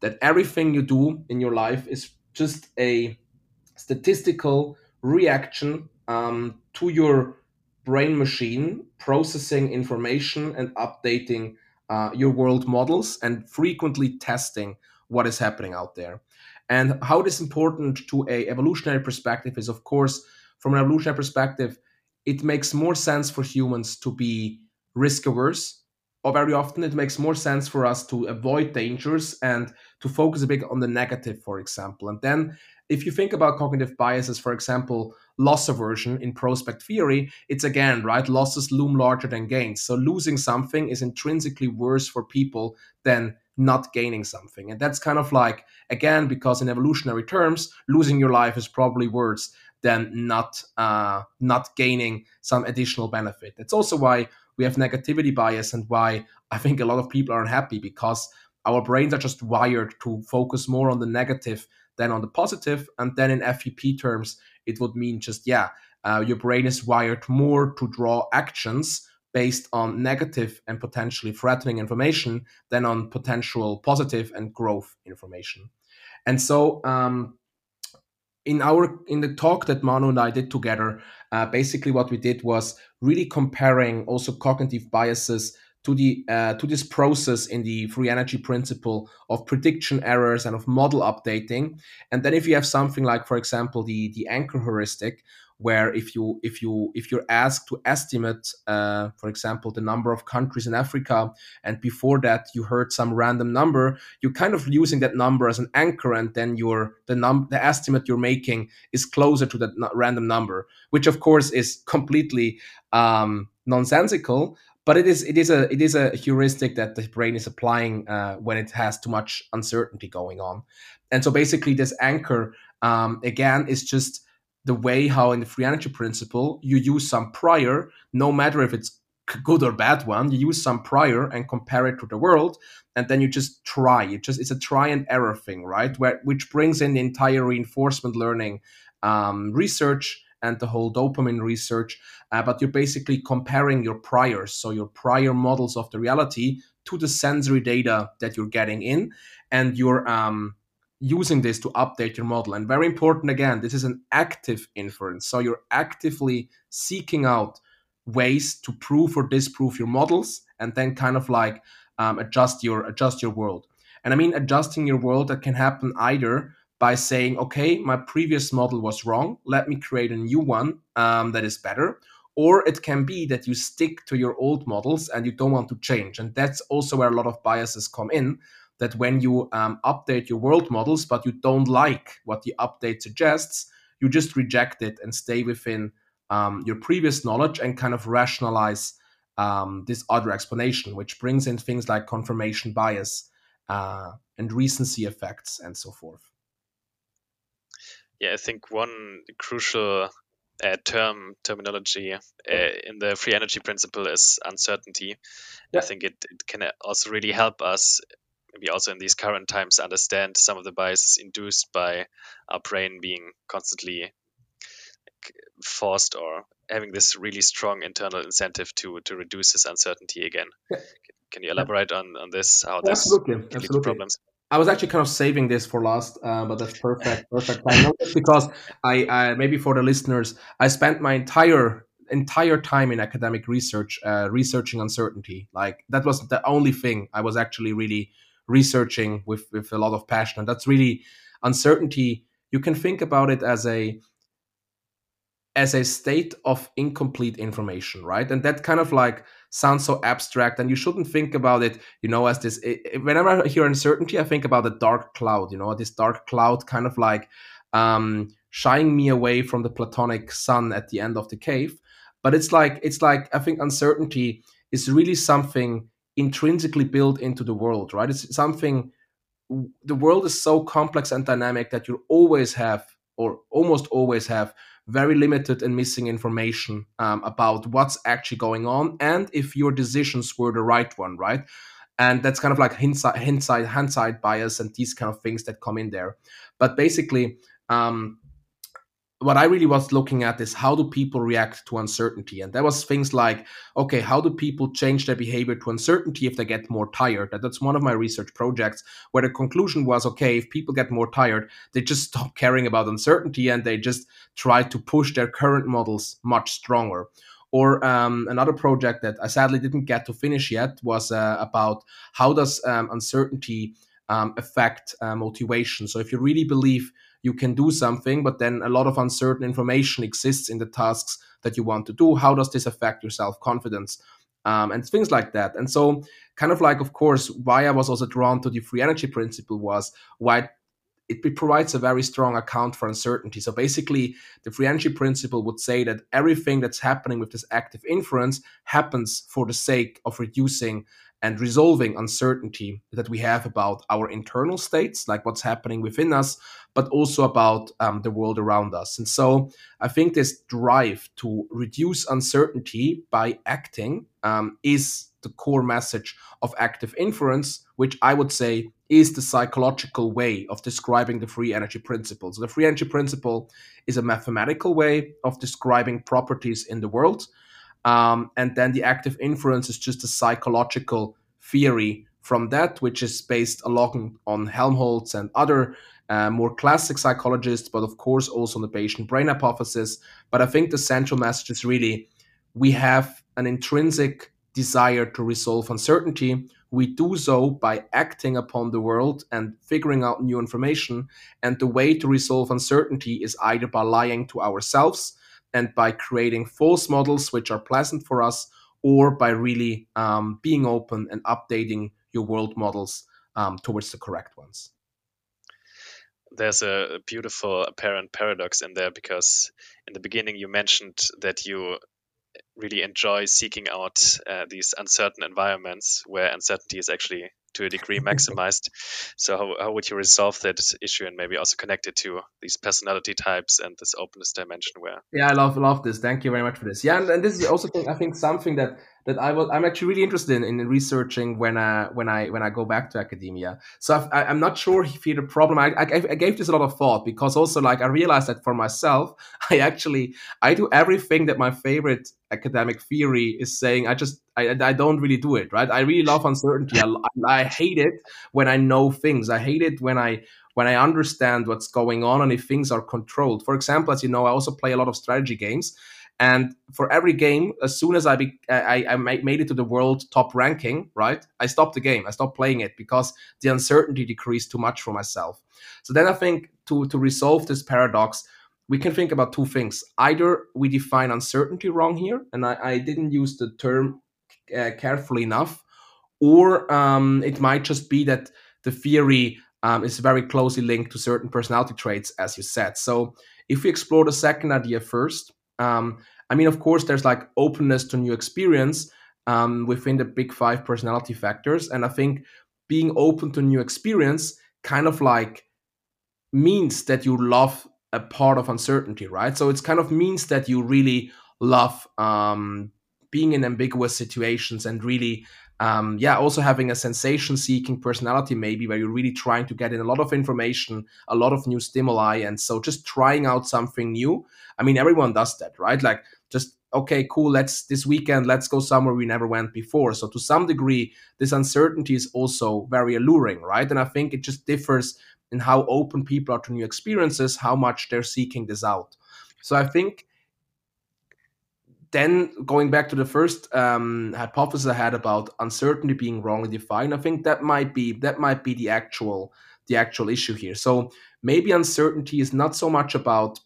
that everything you do in your life is just a statistical reaction um, to your brain machine processing information and updating uh, your world models and frequently testing what is happening out there and how it is important to a evolutionary perspective is of course from an evolutionary perspective it makes more sense for humans to be risk averse or very often it makes more sense for us to avoid dangers and to focus a bit on the negative, for example. And then if you think about cognitive biases, for example, loss aversion in prospect theory, it's again, right? Losses loom larger than gains. So losing something is intrinsically worse for people than not gaining something. And that's kind of like, again, because in evolutionary terms, losing your life is probably worse than not uh, not gaining some additional benefit. That's also why we have negativity bias and why I think a lot of people are unhappy because our brains are just wired to focus more on the negative than on the. And then in FEP terms, it would mean just, yeah, uh, your brain is wired more to draw actions based on negative and potentially threatening information than on potential positive and growth information. And so, um, in our in the talk that Manu and I did together, uh, basically what we did was really comparing also cognitive biases to the uh, to this process in the free energy principle of prediction errors and of model updating. And then if you have something like for example the the anchor heuristic where if you if you if you're asked to estimate uh, for example the number of countries in africa and before that you heard some random number you're kind of using that number as an anchor and then your the num the estimate you're making is closer to that random number which of course is completely um, nonsensical but it is it is a it is a heuristic that the brain is applying uh, when it has too much uncertainty going on and so basically this anchor um, again is just the way how in the free energy principle you use some prior, no matter if it's good or bad one, you use some prior and compare it to the world, and then you just try. It just it's a try and error thing, right? Where which brings in the entire reinforcement learning um, research and the whole dopamine research. Uh, but you're basically comparing your priors, so your prior models of the reality to the sensory data that you're getting in, and you're um, using this to update your model. And very important again, this is an active inference. So you're actively seeking out ways to prove or disprove your models and then kind of like um, adjust your adjust your world. And I mean adjusting your world that can happen either by saying, okay, my previous model was wrong. Let me create a new one um, that is better. Or it can be that you stick to your old models and you don't want to change. And that's also where a lot of biases come in that when you um, update your world models, but you don't like what the update suggests, you just reject it and stay within um, your previous knowledge and kind of rationalize um, this other explanation, which brings in things like confirmation bias uh, and recency effects and so forth. Yeah, I think one crucial uh, term terminology uh, in the free energy principle is uncertainty. Yeah. I think it, it can also really help us, maybe also in these current times, understand some of the biases induced by our brain being constantly forced or having this really strong internal incentive to to reduce this uncertainty again. Yeah. Can you elaborate on, on this? How this absolutely, absolutely. problems? I was actually kind of saving this for last, uh, but that's perfect, perfect time. because I, I, maybe for the listeners, I spent my entire entire time in academic research uh, researching uncertainty. Like that was the only thing I was actually really researching with with a lot of passion. And that's really uncertainty. You can think about it as a as a state of incomplete information, right? And that kind of like sounds so abstract, and you shouldn't think about it, you know, as this. It, whenever I hear uncertainty, I think about a dark cloud, you know, this dark cloud kind of like um, shying me away from the platonic sun at the end of the cave. But it's like it's like I think uncertainty is really something intrinsically built into the world, right? It's something. The world is so complex and dynamic that you always have, or almost always have, very limited and missing information um, about what's actually going on and if your decisions were the right one, right? And that's kind of like hindsight, hindsight, hindsight bias and these kind of things that come in there. But basically, um, what I really was looking at is how do people react to uncertainty? And there was things like, okay, how do people change their behavior to uncertainty if they get more tired? That, that's one of my research projects where the conclusion was, okay, if people get more tired, they just [laughs] stop caring about uncertainty and they just try to push their current models much stronger. Or um, another project that I sadly didn't get to finish yet was uh, about how does um, uncertainty um, affect uh, motivation. So if you really believe you can do something, but then a lot of uncertain information exists in the tasks that you want to do. How does this affect your self confidence? Um, and things like that. And so, kind of like, of course, why I was also drawn to the free energy principle was why it provides a very strong account for uncertainty. So basically, the free energy principle would say that everything that's happening with this active inference happens for the sake of reducing and resolving uncertainty that we have about our internal states, like what's happening within us, but also about um, the world around us. And so I think this drive to reduce uncertainty by acting um, is the core message of active inference, which I would say is the psychological way of describing the free energy principle. So the free energy principle is a mathematical way of describing properties in the world. Um, and then the active inference is just a psychological theory from that, which is based along on Helmholtz and other uh, more classic psychologists, but of course also on the Bayesian brain hypothesis. But I think the central message is really we have an intrinsic desire to resolve uncertainty. We do so by acting upon the world and figuring out new information. And the way to resolve uncertainty is either by lying to ourselves and by creating false models which are pleasant for us, or by really um, being open and updating your world models um, towards the correct ones. There's a beautiful apparent paradox in there because in the beginning you mentioned that you really enjoy seeking out uh, these uncertain environments where uncertainty is actually to a degree [laughs] maximized. so how, how would you resolve that issue and maybe also connect it to these personality types and this openness dimension where yeah i love love this thank you very much for this yeah and, and this is also i think something that that I was I'm actually really interested in, in researching when I when I when I go back to academia. So i am not sure if you the problem. I, I, I gave this a lot of thought because also like I realized that for myself, [laughs] I actually I do everything that my favorite academic theory is saying. I just I, I don't really do it right. I really love uncertainty. I, I hate it when I know things. I hate it when I when I understand what's going on and if things are controlled. For example, as you know, I also play a lot of strategy games. And for every game, as soon as I, be, I, I made it to the world top ranking, right, I stopped the game. I stopped playing it because the uncertainty decreased too much for myself. So then I think to, to resolve this paradox, we can think about two things. Either we define uncertainty wrong here, and I, I didn't use the term uh, carefully enough, or um, it might just be that the theory um, is very closely linked to certain personality traits, as you said. So if we explore the second idea first, um, I mean, of course, there's like openness to new experience um, within the big five personality factors, and I think being open to new experience kind of like means that you love a part of uncertainty, right? So it's kind of means that you really love um, being in ambiguous situations and really um, yeah also having a sensation seeking personality maybe where you're really trying to get in a lot of information a lot of new stimuli and so just trying out something new. I mean everyone does that right? Like just okay cool let's this weekend let's go somewhere we never went before. So to some degree this uncertainty is also very alluring right? And i think it just differs in how open people are to new experiences how much they're seeking this out. So i think then going back to the first um, hypothesis I had about uncertainty being wrongly defined, I think that might be that might be the actual the actual issue here. So maybe uncertainty is not so much about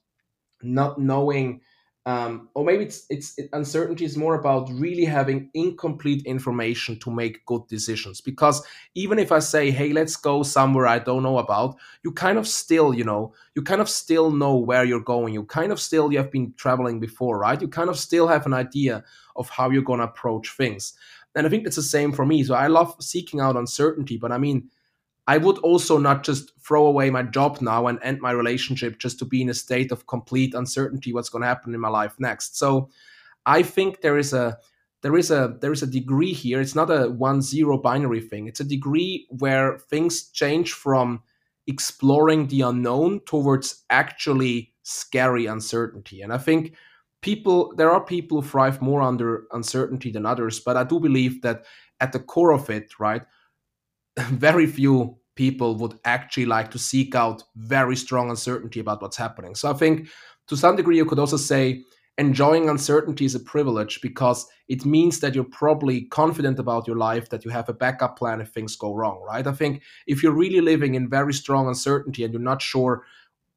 not knowing um, or maybe it's it's it, uncertainty is more about really having incomplete information to make good decisions. Because even if i say hey let's go somewhere i don't know about you kind of still you know you kind of still know where you're going. You kind of still you have been traveling before right? You kind of still have an idea of how you're going to approach things. And i think it's the same for me. So i love seeking out uncertainty but i mean I would also not just throw away my job now and end my relationship just to be in a state of complete uncertainty what's going to happen in my life next. So I think there is a there is a there is a degree here. It's not a one zero binary thing. It's a degree where things change from exploring the unknown towards actually scary uncertainty. And I think people there are people who thrive more under uncertainty than others, but I do believe that at the core of it, right, [laughs] very few people would actually like to seek out very strong uncertainty about what's happening. So I think to some degree you could also say enjoying uncertainty is a privilege because it means that you're probably confident about your life that you have a backup plan if things go wrong, right? I think if you're really living in very strong uncertainty and you're not sure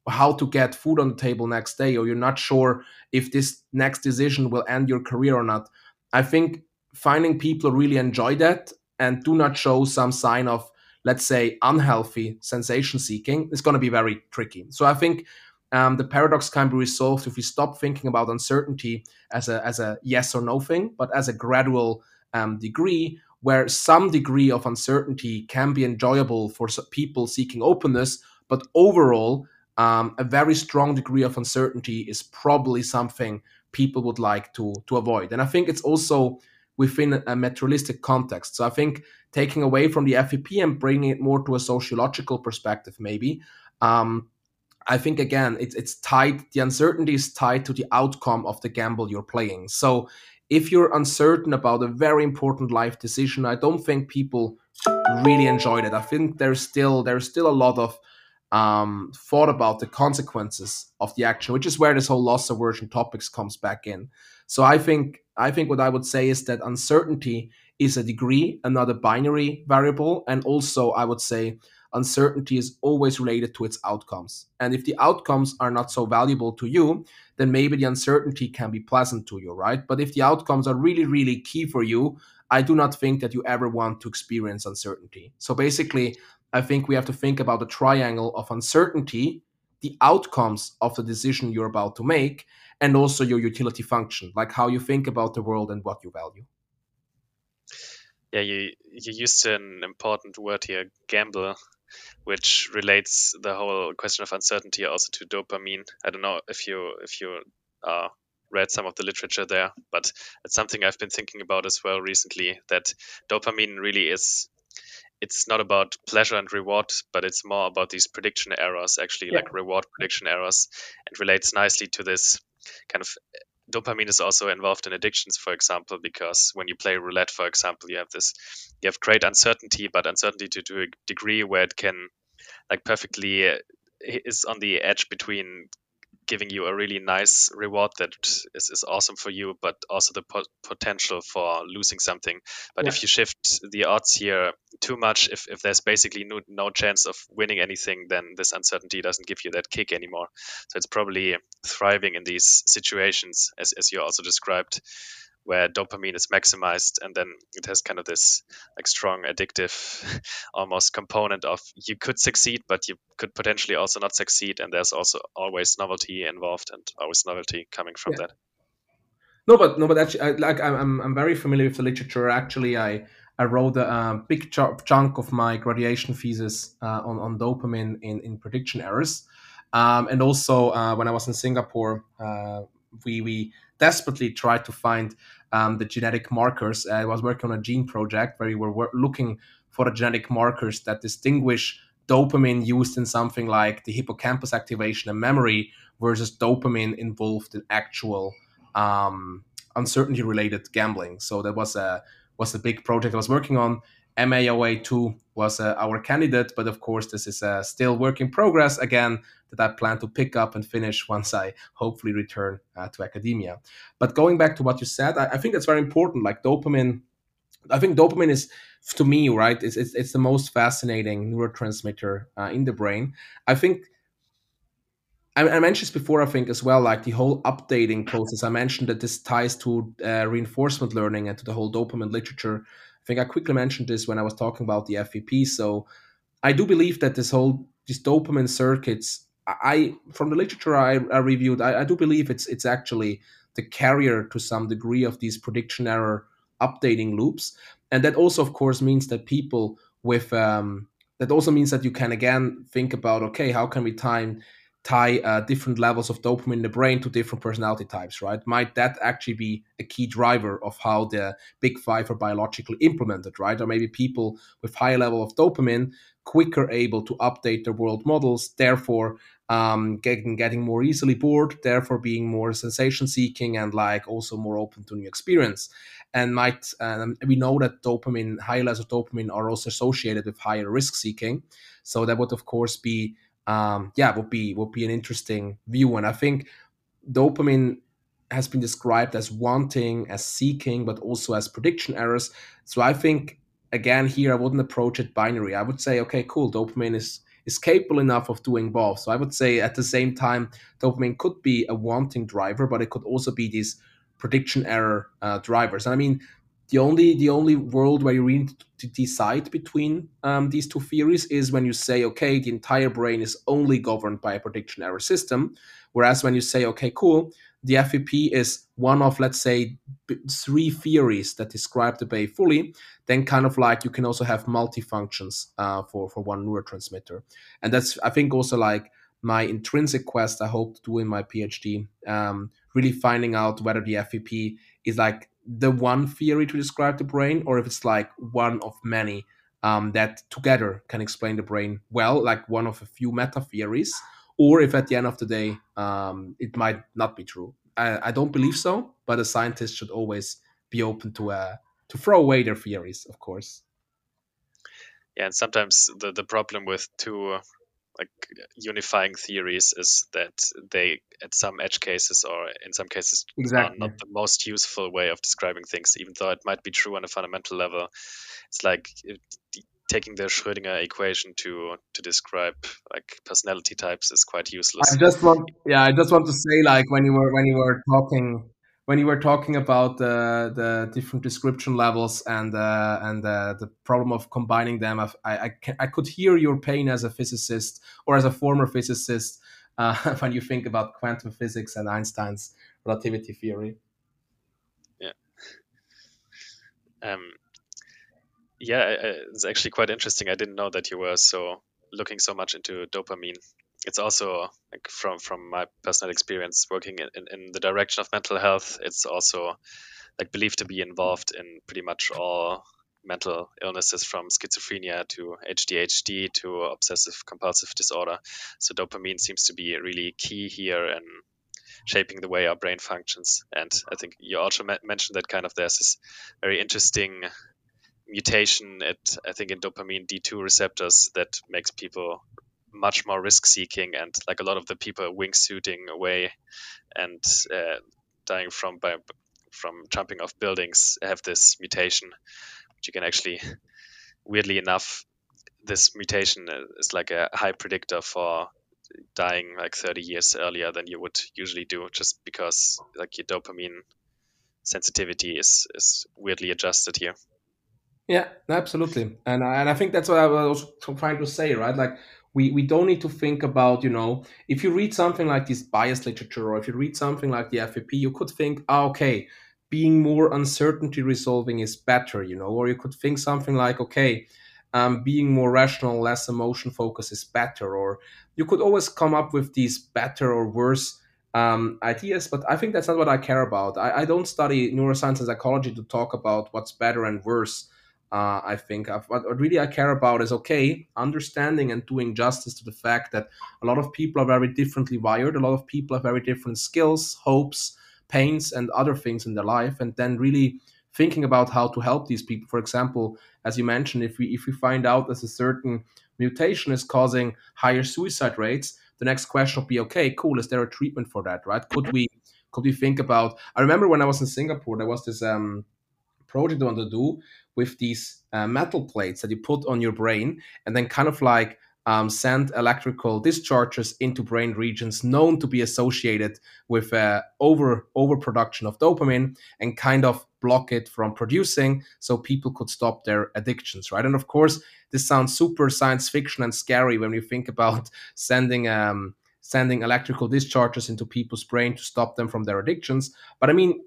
how to get food on the table next day or you're not sure if this next decision will end your career or not, I think finding people really enjoy that and do not show some sign of let's say unhealthy sensation seeking is going to be very tricky. So i think um, the paradox can be resolved if we stop thinking about uncertainty as a as a yes or no thing but as a gradual um, degree where some degree of uncertainty can be enjoyable for people seeking openness but overall um, a very strong degree of uncertainty is probably something people would like to to avoid. And i think it's also within a materialistic context. So I think taking away from the FEP and bringing it more to a sociological perspective, maybe. Um, I think again, it's it's tied. The uncertainty is tied to the outcome of the gamble you're playing. So if you're uncertain about a very important life decision, I don't think people really enjoyed it. I think there's still there's still a lot of um, thought about the consequences of the action, which is where this whole loss aversion topics comes back in. So I think I think what I would say is that uncertainty is a degree and not a binary variable, and also I would say uncertainty is always related to its outcomes. And if the outcomes are not so valuable to you, then maybe the uncertainty can be pleasant to you, right? But if the outcomes are really, really key for you, I do not think that you ever want to experience uncertainty. So basically, I think we have to think about the triangle of uncertainty, the outcomes of the decision you're about to make, and also your utility function, like how you think about the world and what you value. Yeah, you you used an important word here, gamble, which relates the whole question of uncertainty also to dopamine. I don't know if you if you uh, read some of the literature there, but it's something I've been thinking about as well recently. That dopamine really is it's not about pleasure and reward, but it's more about these prediction errors, actually, yeah. like reward prediction errors, and relates nicely to this kind of dopamine is also involved in addictions for example because when you play roulette for example you have this you have great uncertainty but uncertainty to, to a degree where it can like perfectly uh, is on the edge between giving you a really nice reward that is, is awesome for you, but also the po- potential for losing something. But yeah. if you shift the odds here too much, if, if there's basically no, no chance of winning anything, then this uncertainty doesn't give you that kick anymore. So it's probably thriving in these situations, as, as you also described, where dopamine is maximized and then it has kind of this like strong addictive [laughs] almost component of you could succeed but you could potentially also not succeed and there's also always novelty involved and always novelty coming from yeah. that no but no but actually I, like I'm, I'm very familiar with the literature actually i I wrote a, a big ch- chunk of my graduation thesis uh, on, on dopamine in, in prediction errors. Um, and also, uh, when I was in Singapore, uh, we, we desperately tried to find um, the genetic markers. I was working on a gene project where we were looking for the genetic markers that distinguish dopamine used in something like the hippocampus activation and memory versus dopamine involved in actual um, uncertainty related gambling. So that was a was a big project I was working on. MAOA2 was uh, our candidate, but of course, this is uh, still work in progress again that I plan to pick up and finish [laughs] once I hopefully return uh, to academia. But going back to what you said, I, I, think that's very important. Like dopamine, I think dopamine is, to me, right, it's, it's, it's the most fascinating neurotransmitter uh, in the brain. I think I, I, mentioned this before, I think, as well, like the whole updating process. I mentioned that this ties to uh, reinforcement learning and to the whole dopamine literature. I think I quickly mentioned this when I was talking about the FEP. So I do believe that this whole these dopamine circuits, I from the literature I, I reviewed, I, I do believe it's it's actually the carrier to some degree of these prediction error updating loops, and that also, of course, means that people with um, that also means that you can again think about okay, how can we time tie uh, different levels of dopamine in the brain to different personality types, right? Might that actually be a key driver of how the big five are biologically implemented, right? Or maybe people with higher level of dopamine quicker able to update their world models, therefore um, getting getting more easily bored, therefore being more sensation seeking and like also more open to new experience. And might um, we know that dopamine, high levels of dopamine, are also associated with higher risk seeking. So that would of course be um, yeah, would be would be an interesting view. And I think dopamine has been described as wanting, as seeking, but also as prediction errors. So I think again here I wouldn't approach it binary. I would say, okay, cool, dopamine is is capable enough of doing both. So I would say at the same time, dopamine could be a wanting driver, but it could also be these prediction error uh, drivers. And I mean, the only the only world where you need to decide between um, these two theories is when you say okay the entire brain is only governed by a prediction error system. Whereas when you say okay cool the fep is one of let's say three theories that describe the bay fully then kind of like you can also have multifunctions uh, for for one neurotransmitter. And that's i think also like my intrinsic quest i hope to do in my phd um, really finding out whether the fep is like the one theory to describe the brain or if it's like one of many um, that together can explain the brain well, like one of a few meta theories, or if at the end of the day um, it might not be true. I, I, don't believe so, but a scientist should always be open to uh, to throw away their theories, of course. Yeah, and sometimes the, the problem with two like unifying theories is that they at some edge cases or in some cases exactly. are not the most useful way of describing things even though it might be true on a fundamental level it's like uh, taking the schrödinger equation to to describe like personality types is quite useless i just want yeah i just want to say like when you were when you were talking when you were talking about the the different description levels and uh, and uh, the problem of combining them, I I, can, I, could hear your pain as a physicist or as a former physicist uh, [laughs] when you think about quantum physics and Einstein's relativity theory. Yeah. Um, yeah, it's actually quite interesting. I didn't know that you were so looking so much into dopamine it's also like from from my personal experience working in, in, the direction of mental health it's also like believed to be involved in pretty much all mental illnesses from schizophrenia to ADHD to obsessive compulsive disorder. So dopamine seems to be really key here in shaping the way our brain functions. And i think you also mentioned that kind of there's this very interesting mutation at i think in dopamine d2 receptors that makes people much more risk seeking and like a lot of the people wingsuiting away and uh, dying from by from jumping off buildings have this mutation which you can actually weirdly enough this mutation is like a high predictor for dying like 30 years earlier than you would usually do just because like your dopamine sensitivity is is weirdly adjusted here. Yeah absolutely. And I, and I think that's what i was trying to say right? Like we, we don't need to think about, you know, if you read something like this bias literature or if you read something like the FEP, you could think, oh, okay, being more uncertainty resolving is better, you know, or you could think something like, okay, um, being more rational, less emotion focus is better, or you could always come up with these better or worse um, ideas, but I think that's not what I care about. I, I, don't study neuroscience and psychology to talk about what's better and worse. Uh, I think I've, what really I care about is okay, understanding and doing justice to the fact that a lot of people are very differently wired. A lot of people have very different skills, hopes, pains, and other things in their life, and then really thinking about how to help these people. For example, as you mentioned, if we if we find out that a certain mutation is causing higher suicide rates, the next question would be, okay, cool, is there a treatment for that, right? Could we could we think about? I remember when I was in Singapore, there was this um, project I wanted to do with these uh, metal plates that you put on your brain, and then kind of like um, send electrical discharges into brain regions known to be associated with uh, over overproduction of dopamine and kind of block it from producing so people could stop their addictions right? And of course this sounds super science fiction and scary when you think about [laughs] sending um, sending electrical discharges into people's brain to stop them from their addictions. But i mean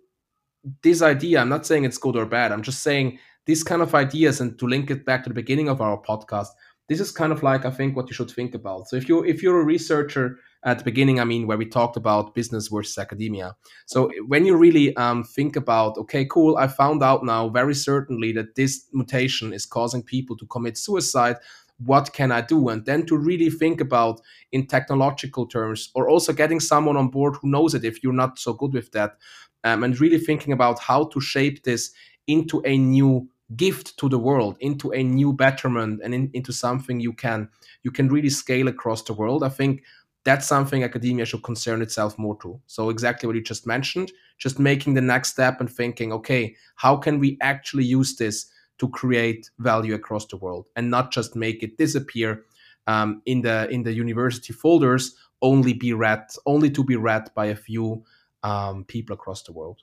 this idea i'm not saying it's good or bad. I'm just saying these kind of ideas and to link it back to the beginning of our podcast this is kind of like I think what you should think about. So if you if you're a researcher at the beginning, I mean, where we talked about business versus academia. So when you really um, think about, okay, cool, I found out now very certainly that this mutation is causing people to commit suicide. What can I do? And then to really think about in technological terms, or also getting someone on board who knows it if you're not so good with that, um, and really thinking about how to shape this into a new gift to the world into a new betterment and in, into something you can you can really scale across the world. I think that's something academia should concern itself more to so exactly what you just mentioned just making the next step and thinking okay how can we actually use this to create value across the world and not just make it disappear um, in the in the university folders only be read only to be read by a few um, people across the world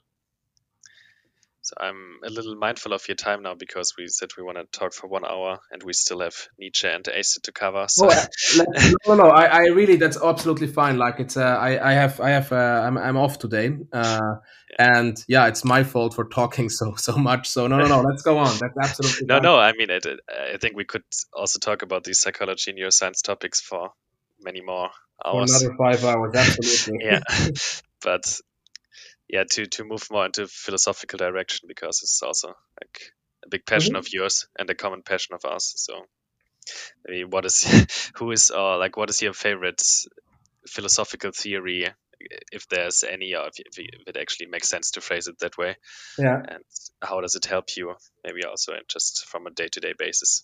so I'm a little mindful of your time now because we said we want to talk for one hour and we still have Nietzsche and ACIT to cover. So oh, no, no, no I, I, really that's absolutely fine. Like it's uh, I, I have I have uh, I'm I'm off today, uh, yeah. and yeah, it's my fault for talking [laughs] so so much. So no, no, no, let's go on. That's absolutely [laughs] no, fine. no. I mean, it, I think we could also talk about these psychology and neuroscience topics for many more hours. For another five hours, absolutely. [laughs] yeah, but yeah to to move more into philosophical direction because it's also like a big passion mm-hmm. of yours and a common passion of ours so. Maybe what is [laughs] who is uh, like what is your favorite philosophical theory if there's any or if, if, it actually makes sense to phrase it that way? Yeah. And how does it help you maybe also just from a day-to-day basis?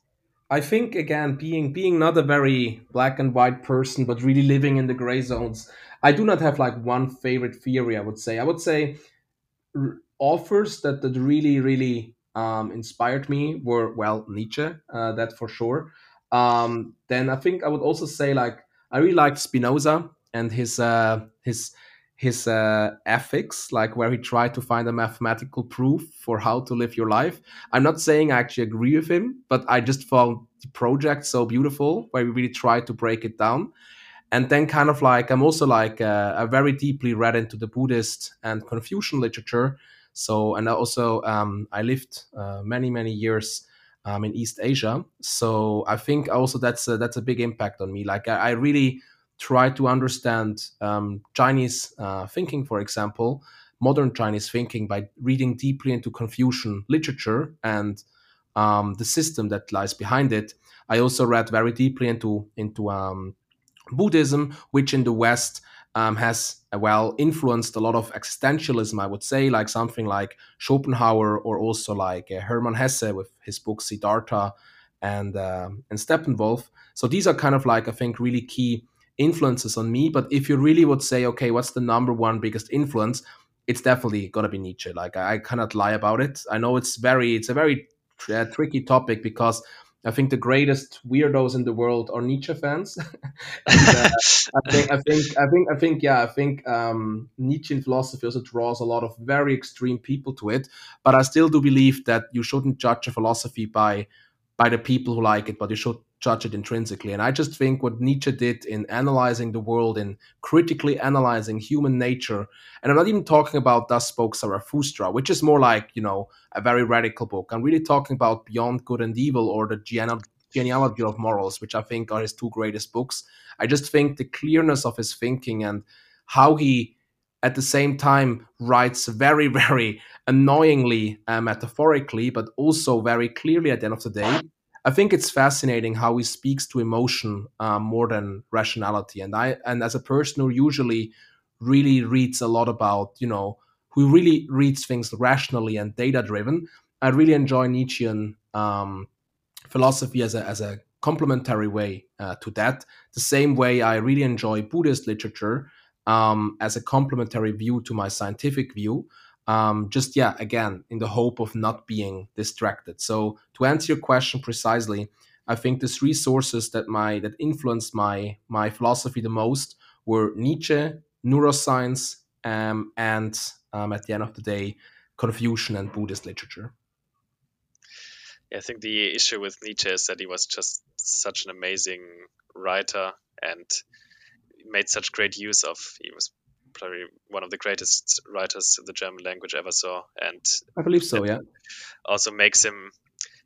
I think again, being being not a very black and white person, but really living in the gray zones, I do not have like one favorite theory. I would say I would say r- authors that that really really um, inspired me were well Nietzsche, uh, that for sure. Um, then I think I would also say like I really liked Spinoza and his uh, his his uh, ethics, like where he tried to find a mathematical proof for how to live your life. I'm not saying I actually agree with him, but I just found the project so beautiful where we really tried to break it down and then kind of like i'm also like uh, a very deeply read into the buddhist and confucian literature. So and also um, i lived uh, many many years um, in east asia. So i think also that's a, that's a big impact on me. Like i, I really try to understand um, chinese uh, thinking for example modern chinese thinking by reading deeply into confucian literature and um, the system that lies behind it. I also read very deeply into into um, Buddhism, which in the West um, has uh, well influenced a lot of existentialism, I would say, like something like Schopenhauer or also like uh, Hermann Hesse with his book Siddhartha and uh, and Steppenwolf. So these are kind of like I think really key influences on me. But if you really would say, okay, what's the number one biggest influence? It's definitely gonna be Nietzsche. Like I, I cannot lie about it. I know it's very it's a very uh, tricky topic because I think the greatest weirdos in the world are Nietzsche fans. [laughs] and, uh, I [laughs] think, I think, I think, I think, yeah, I think um, Nietzschean philosophy also draws a lot of very extreme people to it. But I still do believe that you shouldn't judge a philosophy by by the people who like it, but you should judge it intrinsically. And I just think what Nietzsche did in analyzing the world, in critically analyzing human nature, and I'm not even talking about Thus Spoke Zarathustra, which is more like, you know, a very radical book. I'm really talking about Beyond Good and Evil or the Genealogy of Morals, which I think are his two greatest books. I just think the clearness of his thinking and how he at the same time writes very, [laughs] very annoyingly uh, metaphorically, but also very clearly at the end of the day. I think it's fascinating how he speaks to emotion uh, more than rationality. And I, and as a person who usually really reads a lot about, you know, who really reads things rationally and data driven, I really enjoy Nietzschean um, philosophy as a as a complementary way uh, to that. The same way I really enjoy Buddhist literature um, as a complementary view to my scientific view. Um, just yeah, again, in the hope of not being distracted. So to answer your question precisely, I think the three sources that my that influenced my my philosophy the most were Nietzsche, neuroscience, um, and um, at the end of the day, Confucian and Buddhist literature. I think the issue with Nietzsche is that he was just such an amazing writer and made such great use of. He was probably one of the greatest writers the German language ever saw, and I believe so. Yeah, also makes him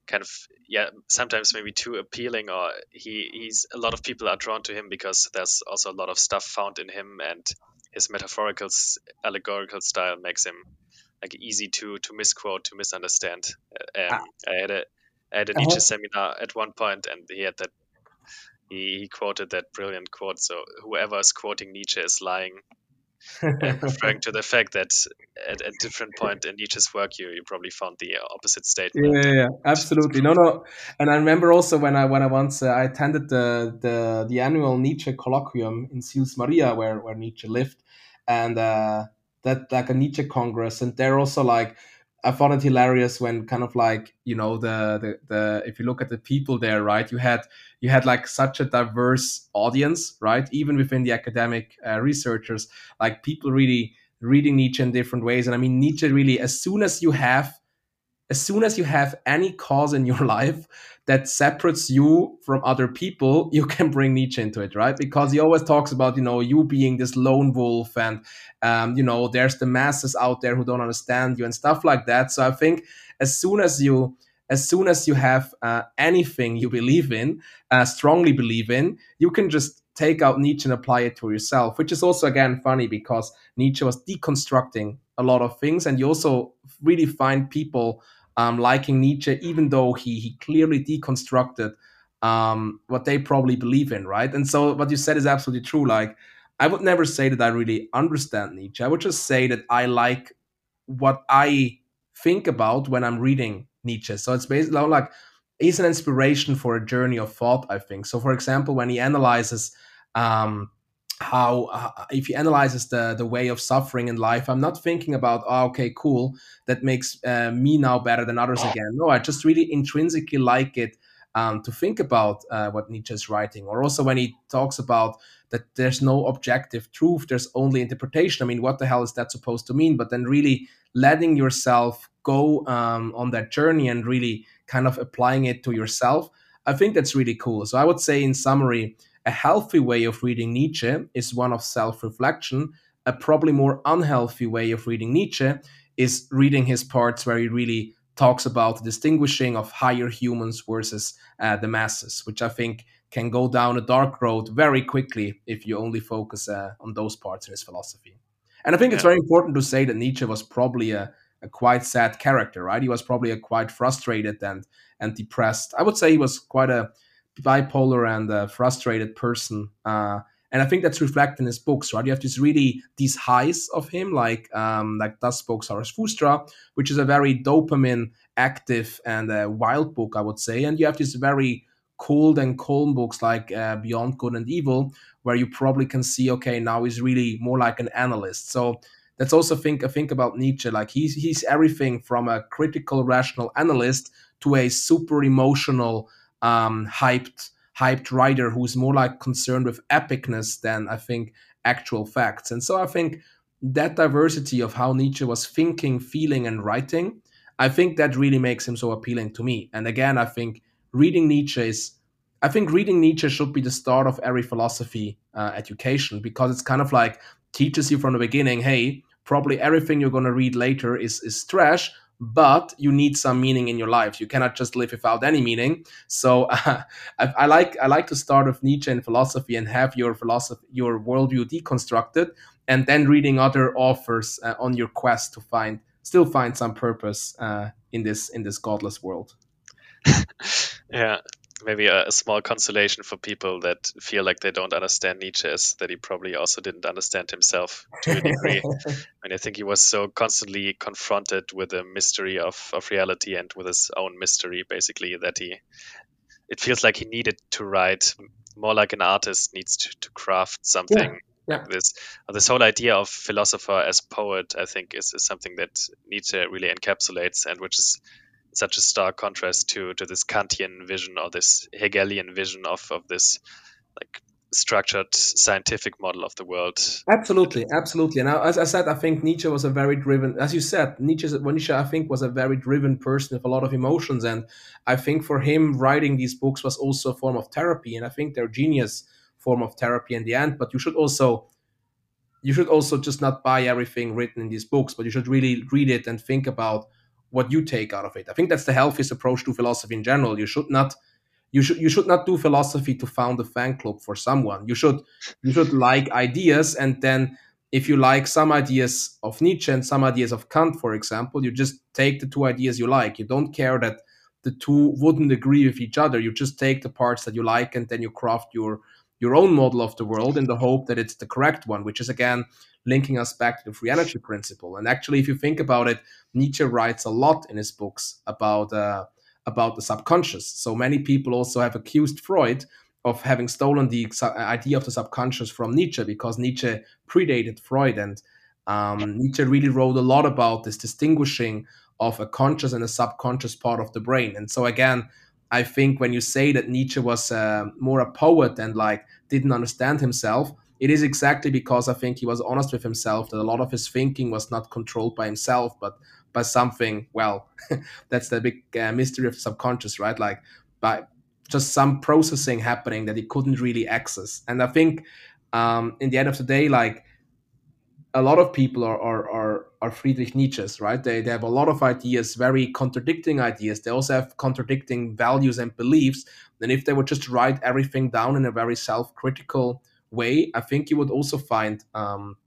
kind of yeah sometimes maybe too appealing or he he's a lot of people are drawn to him because there's also a lot of stuff found in him and his metaphorical allegorical style makes him like easy to to misquote to misunderstand uh, um, ah. i had a I had a Nietzsche uh-huh. seminar at one point, and he had that. He, he quoted that brilliant quote. So whoever is quoting Nietzsche is lying, [laughs] referring to the fact that at a different point in Nietzsche's work, you you probably found the opposite statement. Yeah, yeah, yeah. absolutely. No, no. And I remember also when I when I once uh, I attended the the the annual Nietzsche colloquium in Sils Maria, where where Nietzsche lived, and uh, that like a Nietzsche congress, and they're also like I found it hilarious when kind of like you know the, the the if you look at the people there, right? You had you had like such a diverse audience, right? Even within the academic uh, researchers, like people really reading Nietzsche in different ways. And I mean, Nietzsche really, as soon as you have as soon as you have any cause in your [laughs] life that separates you from other people, you can bring Nietzsche into it, right? Because he always talks about, you know, you being this lone wolf and, um, you know, there's the masses out there who don't understand you and stuff like that. So I think as soon as you, as soon as you have uh, anything you believe in, uh, strongly believe in, you can just take out Nietzsche and apply it to yourself, which is also again funny because Nietzsche was deconstructing a lot of things, and you also really find people um, liking Nietzsche, even though he he clearly deconstructed um, what they probably believe in, right? And so what you said is absolutely true. Like I would never say that I really understand Nietzsche. I would just say that I like what I think about when I'm reading Nietzsche. So it's basically like he's an inspiration for a journey of thought. I think. So for example, when he analyzes um, how uh, if he analyzes the the way of suffering in life i'm not thinking about oh, okay cool that makes uh, me now better than others again. No i just really intrinsically like it um, to think about uh, what nietzsche is writing. Or also when he talks about that there's no objective truth there's only interpretation. I mean what the hell is that supposed to mean? But then really letting yourself go um, on that journey and really kind of applying it to yourself i think that's really cool. So i would say in summary a healthy way of reading Nietzsche is one of self reflection. A probably more unhealthy way of reading Nietzsche is reading his parts where he really talks about the distinguishing of higher humans versus uh, the masses, which I think can go down a dark road very quickly if you only focus uh, on those parts in his philosophy. And I think yeah. it's very important to say that Nietzsche was probably a, a quite sad character, right? He was probably a quite frustrated and and depressed. I would say he was quite a bipolar and a frustrated person. Uh, and I think that's reflected in his books, right? You have this really these highs of him, like um, like Thus Spoke Zarathustra, which is a very dopamine active and a wild book, I would say. And you have these very cold and calm books like uh, Beyond Good and Evil, where you probably can see, okay, now he's really more like an analyst. So that's also think I think about Nietzsche, like he's he's everything from a critical, rational analyst to a super emotional um, hyped hyped writer who's more like concerned with epicness than I think actual facts. And so I think that diversity of how Nietzsche was thinking, feeling, and writing, I think that really makes him so appealing to me. And again, I think reading Nietzsche is I think reading Nietzsche should be the start of every philosophy uh, education because it's kind of like teaches you from the beginning, hey, probably everything you're going to read later is is trash, but you need some meaning in your life. You cannot just live without any meaning. So uh, [laughs] I, I, like I like to start with Nietzsche and philosophy and have your philosophy, your worldview deconstructed, and then reading other authors uh, on your quest to find still find some purpose uh, in this in this godless world. [laughs] yeah, maybe a, a, small consolation for people that feel like they don't understand Nietzsche is that he probably also didn't understand himself to a degree. [laughs] and I think he was so constantly confronted with the mystery of, of reality and with his own mystery, basically, that he it feels like he needed to write more like an artist needs to, to craft something. Yeah. Yeah. This this whole idea of philosopher as poet, I think, is, is something that Nietzsche really encapsulates, and which is such a stark contrast to to this Kantian vision or this Hegelian vision of of this like structured scientific model of the world. Absolutely, absolutely. And as I said, I think Nietzsche was a very driven, as you said, Nietzsche, Nietzsche, I think, was a very driven person with a lot of emotions. And I think for him, writing these books was also a form of therapy. And I think they're genius form of therapy in the end. But you should also, you should also just not buy everything written in these books, but you should really read it and think about what you take out of it. I think that's the healthiest approach to philosophy in general. You should not you should you should not do philosophy to found a fan club for someone. You should you should like ideas and then if you like some ideas of Nietzsche and some ideas of Kant, for example, you just take the two ideas you like. You don't care that the two wouldn't agree with each other. You just take the parts that you like and then you craft your your own model of the world in the hope that it's the correct one, which is again linking us back to the free energy principle. And actually, if you think about it, Nietzsche writes a lot in his books about uh, about the subconscious. So many people also have accused Freud of having stolen the idea of the subconscious from Nietzsche because Nietzsche predated Freud, and um, Nietzsche really wrote a lot about this distinguishing of a conscious and a subconscious part of the brain. And so again, I think when you say that Nietzsche was uh, more a poet and like didn't understand himself, it is exactly because I think he was honest with himself that a lot of his thinking was not controlled by himself, but by something. Well, [laughs] that's the big uh, mystery of the subconscious, right? Like by just some processing happening that he couldn't really access. And I think um, in the end of the day, like a lot of people are are are, are Friedrich Nietzsche's, right? They they have a lot of ideas, very contradicting ideas. They also have contradicting values and beliefs. And if they would just write everything down in a very self-critical way, I think you would also find um,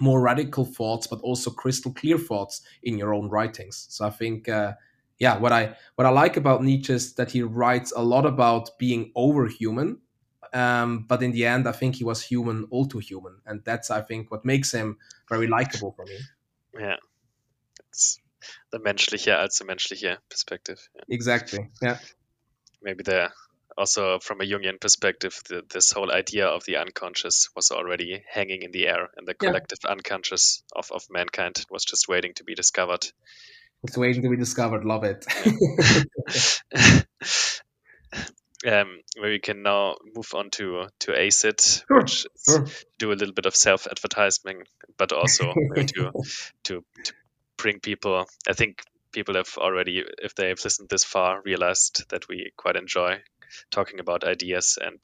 more radical thoughts, but also crystal clear thoughts in your own writings. So I think, uh, yeah, what I what I like about Nietzsche is that he writes a lot about being overhuman, um, but in the end, I think he was human, all too human, and that's I think what makes him very likable for me. Yeah, it's the menschliche als the menschliche perspective. Yeah. Exactly. Yeah. Maybe the also from a Jungian perspective, the, this whole idea of the unconscious was already hanging in the air, and the collective yeah. unconscious of, of mankind was just waiting to be discovered. It's waiting to be discovered. Love it. [laughs] [laughs] um, where we can now move on to to ACIT, sure, which sure. do a little bit of self advertising, but also [laughs] to, to to bring people. I think people have already, if they've listened this far, realized that we quite enjoy talking about ideas and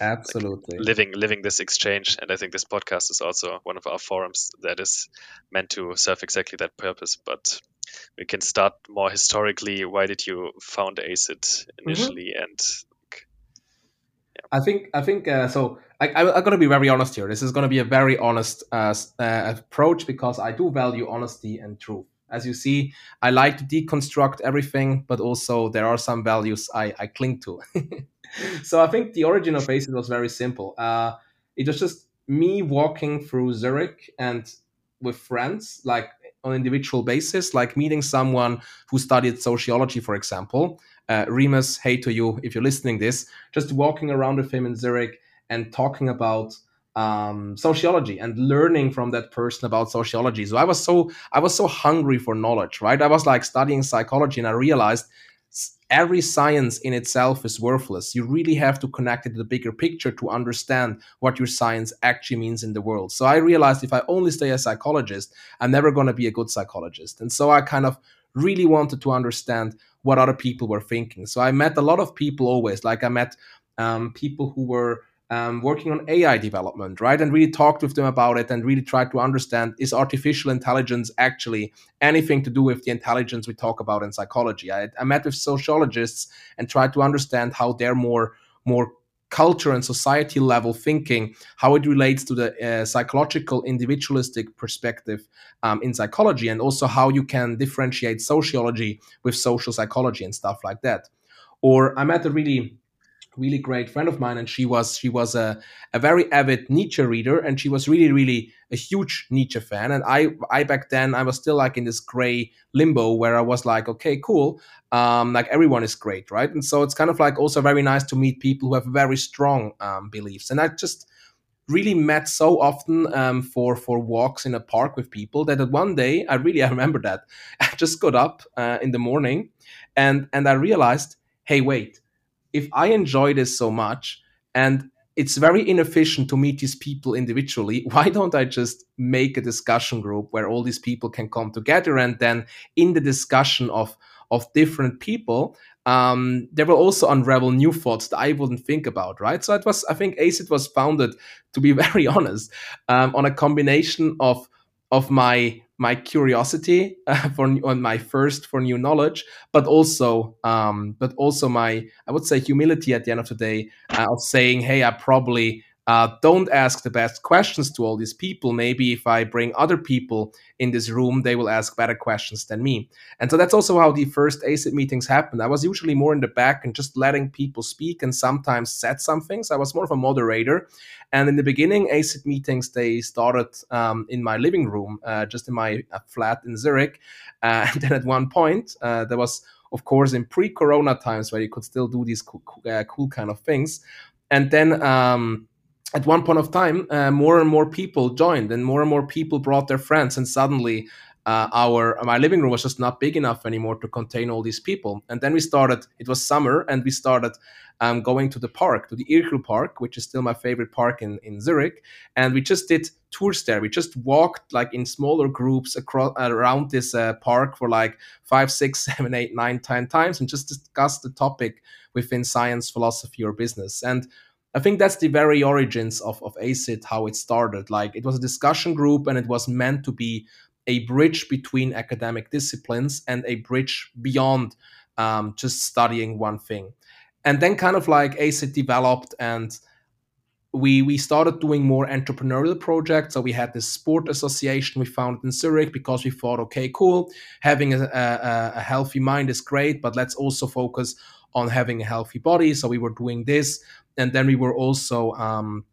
absolutely like living living this exchange and i think this podcast is also one of our forums that is meant to serve exactly that purpose but we can start more historically why did you found ACIT mm-hmm. initially mm-hmm. and yeah. i think i think uh, so I, am going to be very honest here this is going to be a very honest uh, uh, approach because i do value honesty and truth as you see, I like to deconstruct everything, but also there are some values I, I cling to. [laughs] so I think the origin of ACIT was very simple. Uh, it was just me walking through Zurich and with friends, like on individual basis, like meeting someone who studied sociology, for example. Uh, Remus, hey to you if you're listening this, just walking around with him in Zurich and talking about um, sociology and learning from that person about sociology. So I was so I was so hungry for knowledge, right? I was like studying psychology, and I realized every science in itself is worthless. You really have to connect it to the bigger picture to understand what your science actually means in the world. So I realized if I only stay a psychologist, I'm never going to be a good psychologist. And so I kind of really wanted to understand what other people were thinking. So I met a lot of people always. Like I met um, people who were um, working on AI development, right? And really talked with them about it and really tried to understand is artificial intelligence actually anything to do with the intelligence we talk about in psychology? I, I met with sociologists and tried to understand how they're more more culture and society level thinking, how it relates to the uh, psychological individualistic perspective um, in psychology, and also how you can differentiate sociology with social psychology and stuff like that. Or I met a really really great friend of mine and she was she was a, a very avid nietzsche reader and she was really really a huge nietzsche fan. And i i back then i was still like in this gray limbo where i was like okay cool um like everyone is great right? And so it's kind of like also very nice to meet people who have very strong um, beliefs. And i just really met so often um, for for walks in a park with people that one day i really [laughs] i remember that. I just got up uh, in the morning and and i realized hey wait if I enjoy this so much and it's very inefficient to meet these people individually. [laughs] Why don't I just make a discussion group where all these people can come together and then in the discussion of of different people, um, there will also unravel new thoughts that I wouldn't think about, right? So it was, I think, ACIT was founded, to be [laughs] very honest, um, on a combination of of my my curiosity [laughs] uh, for on my first for new knowledge, but also um, but also my I would say humility at the end of the day uh, of saying, hey, I probably uh, don't ask the best questions to all these people. Maybe if I bring other people in this room, they will ask better questions than me. And so that's also how the first ACIT meetings happened. I was usually more in the back and just letting people speak and sometimes said some things. I was more of a moderator. And in the beginning, ACIT meetings, they started um, in my living room, uh, just in my uh, flat in Zurich. Uh, [laughs] and then at one point, uh, there was of course, in pre-corona times where you could still do these cool, uh, cool kind of things. And then um, at one point of time, uh, more and more people joined, and more and more people brought their friends, and suddenly uh, our my living room was just not big enough anymore to contain all these people. And then we started. It was summer, and we started um, going to the park, to the Irchel Park, which is still my favorite park in in Zurich. And we just did tours there. We just walked like in smaller groups across around this uh, park for like five, six, [laughs] seven, eight, nine, ten times, and just discussed the topic within science, philosophy, or business. And I think that's the very origins of, of ACIT, how it started. Like it was a discussion group and it was meant to be a bridge between academic disciplines and a bridge beyond um, just studying one thing. And then kind of like ACIT developed and we we started doing more entrepreneurial projects. So we had this sport association we founded in Zurich because we thought, okay, cool, having a, a, a healthy mind is great, but let's also focus on having a healthy body. So we were doing this and then we were also um,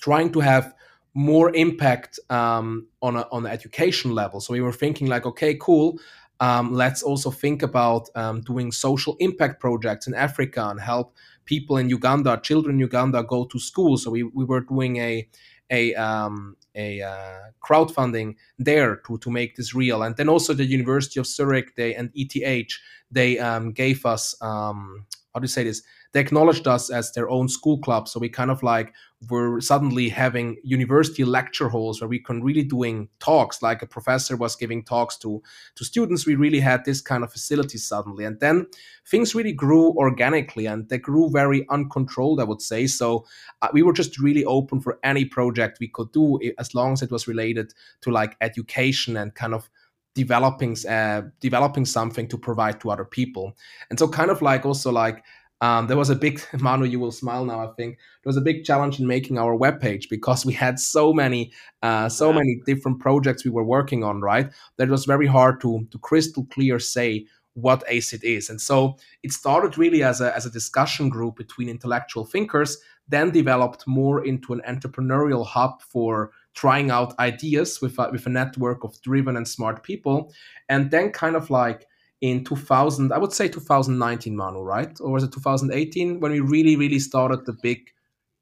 trying to have more impact um, on a, on the education level. So we were thinking like, okay, cool. Um, let's also think about um, doing social impact projects in Africa and help people in Uganda, children in Uganda, go to school. So we, we were doing a a um, a uh, crowdfunding there to to make this real. And then also the University of Zurich, they and ETH, they um, gave us um, how do you say this? They acknowledged us as their own school club. So we kind of like were suddenly having university lecture halls where we can really doing talks, like a professor was giving talks to to students. We really had this kind of facility suddenly, and then things really grew organically and they grew very uncontrolled. I would say so. Uh, we were just really open for any project we could do as long as it was related to like education and kind of developing uh, developing something to provide to other people and so kind of like also like um, there was a big [laughs] Manu, you will smile now. I think there was a big challenge in making our webpage because we had so many, uh, so yeah. many different projects we were working on. Right, that was very hard to to crystal clear say what ACIT is. And so it started really as a as a discussion group between intellectual thinkers, then developed more into an entrepreneurial hub for trying out ideas with a, with a network of driven and smart people, and then kind of like in 2000, I would say 2019, Manu, right? Or was it 2018 when we really, really started the big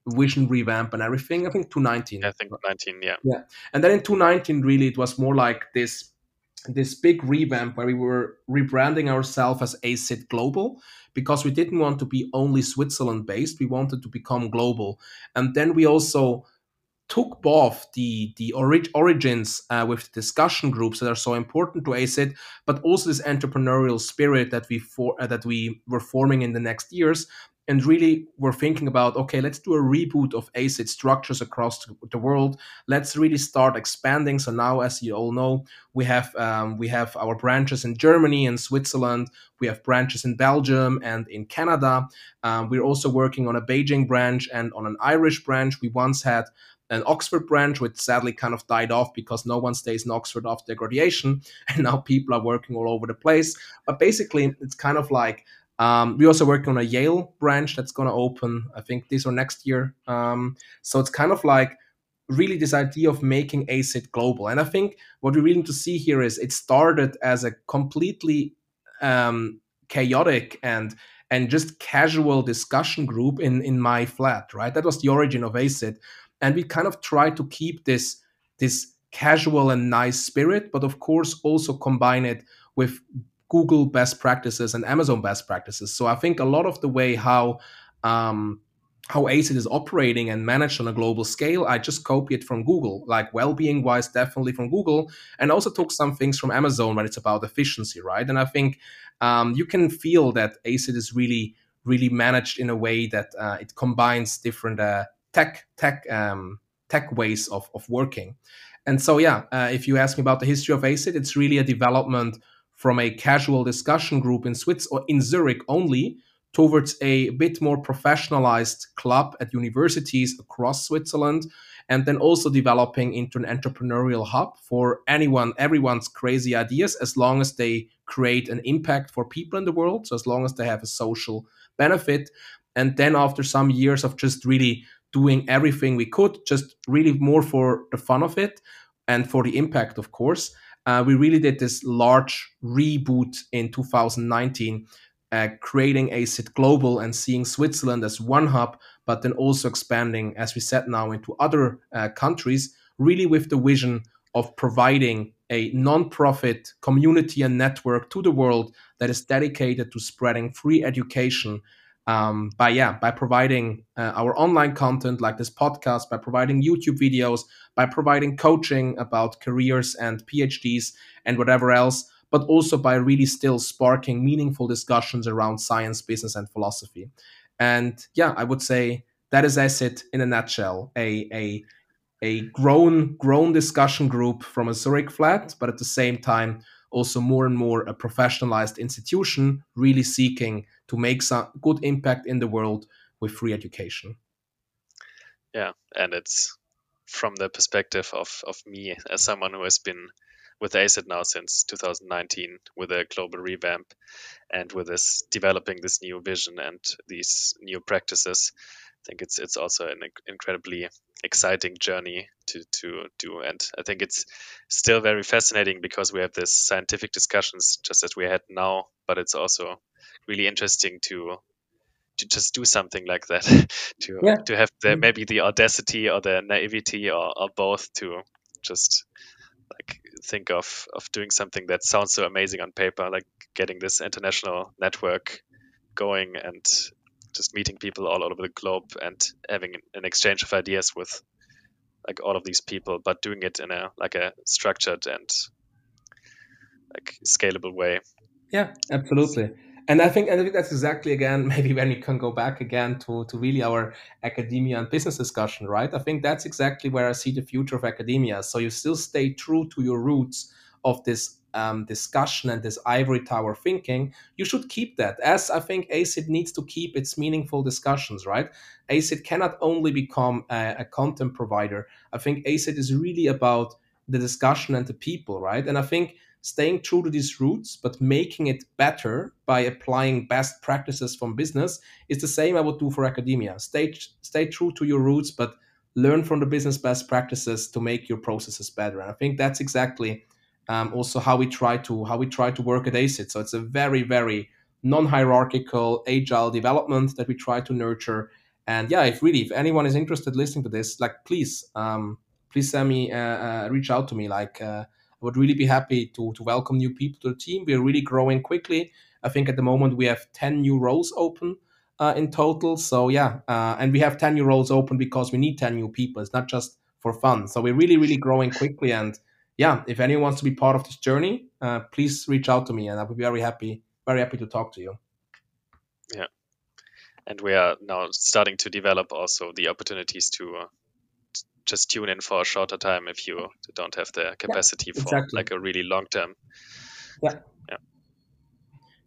vision revamp and everything? I think 2019. I think 19, yeah. Yeah. And then in 2019, really, it was more like this this big revamp where we were rebranding ourselves as ACIT Global because we didn't want to be only Switzerland based. We wanted to become global. And then we also took both the the orig- origins uh, with discussion groups that are so important to ACIT, but also this entrepreneurial spirit that we for uh, that we were forming in the next years, and really we're thinking about okay let's do a reboot of ACIT structures across the world. Let's really start expanding. So now as you all know we have um, we have our branches in germany and switzerland. We have branches in belgium and in canada. Um, we're also working on a beijing branch and on an irish branch. We once had an Oxford branch, which sadly kind of died off because no one stays in Oxford after graduation, [laughs] and now people are working all over the place. But basically, it's kind of like um, we're also working on a Yale branch that's going to open, I think, this or next year. Um, so it's kind of like really this idea of making ACIT global. And I think what we really need to see here is it started as a completely um, chaotic and and just casual discussion group in in my flat, right? That was the origin of ACIT, and we kind of try to keep this this casual and nice spirit, but of course also combine it with Google best practices and Amazon best practices. So I think a lot of the way how um, how ACIT is operating and managed on a global scale, I just copy it from Google, like well-being wise, definitely from Google, and also took some things from Amazon when it's about efficiency, right? And I think um, you can feel that ACIT is really, really managed in a way that uh, it combines different uh, tech tech um, tech ways of of working. And so, yeah, uh, if you ask me about the history of ACIT, it's really a development from a casual discussion group in Swiss or in Zurich only towards a bit more professionalized club at universities across Switzerland and then also developing into an entrepreneurial hub for anyone everyone's crazy ideas as long as they create an impact for people in the world so as long as they have a social benefit and then after some years of just really doing everything we could just really more for the fun of it and for the impact of course. Uh, we really did this large reboot in 2019, uh, creating ACIT Global and seeing Switzerland as one hub, but then also expanding, as we said now, into other uh, countries, really with the vision of providing a non-profit community and network to the world that is dedicated to spreading free education um, by yeah by providing uh, our online content like this podcast by providing youtube videos by providing coaching about careers and phds and whatever else but also by really still sparking meaningful discussions around science business and philosophy. And yeah i would say that is ACIT in a nutshell a a a grown grown discussion group from a zurich flat but at the same time also more and more a professionalized institution really seeking to make some good impact in the world with free education. Yeah, and it's from the perspective of, of me as someone who has been with ACIT now since 2019 with a global revamp and with this developing this new vision and these new practices. I think it's it's also an incredibly exciting journey to to do, and I think it's still very fascinating because we have this scientific discussions just as we had now, but it's also really interesting to to just do something like that [laughs] to yeah. to have the mm. maybe the audacity or the naivety or, or both to just like think of of doing something that sounds so amazing on paper like getting this international network going and just meeting people all over the globe and having an exchange of ideas with like all of these people but doing it in a like a structured and like scalable way yeah absolutely and I think and I think that's exactly again [laughs] maybe when we can go back again to to really our academia and business discussion, right? I think that's exactly where I see the future of academia. So you still stay true to your roots of this um, discussion and this ivory tower thinking. You should keep that, as I think ACIT needs to keep its meaningful discussions, right? ACIT cannot only become a, a content provider. I think ACIT is really about the discussion and the people, right? And I think staying true to these roots, but making it better by applying best practices from business is the same I would do for academia. Stay, stay true to your roots, but learn from the business best practices to make your processes better. And I think that's exactly um, also how we try to how we try to work at ACIT. So it's a very very non-hierarchical, agile development that we try to nurture. And yeah, if really if anyone is interested listening to this, like please um, please send me uh, uh, reach out to me like. Uh, I would really be happy to, to welcome new people to the team. We're really growing quickly. I think at the moment we have 10 new roles open uh, in total. So, yeah, uh, and we have 10 new roles open because we need 10 new people. It's not just for fun. So we're really, really growing quickly. And yeah, if anyone wants to be part of this journey, uh, please reach out to me, and I will be very happy, very happy to talk to you. Yeah, and we are now starting to develop also the opportunities to uh, just tune in for a shorter time if you don't have the capacity yeah, exactly. for like a really long term. Yeah. Yeah.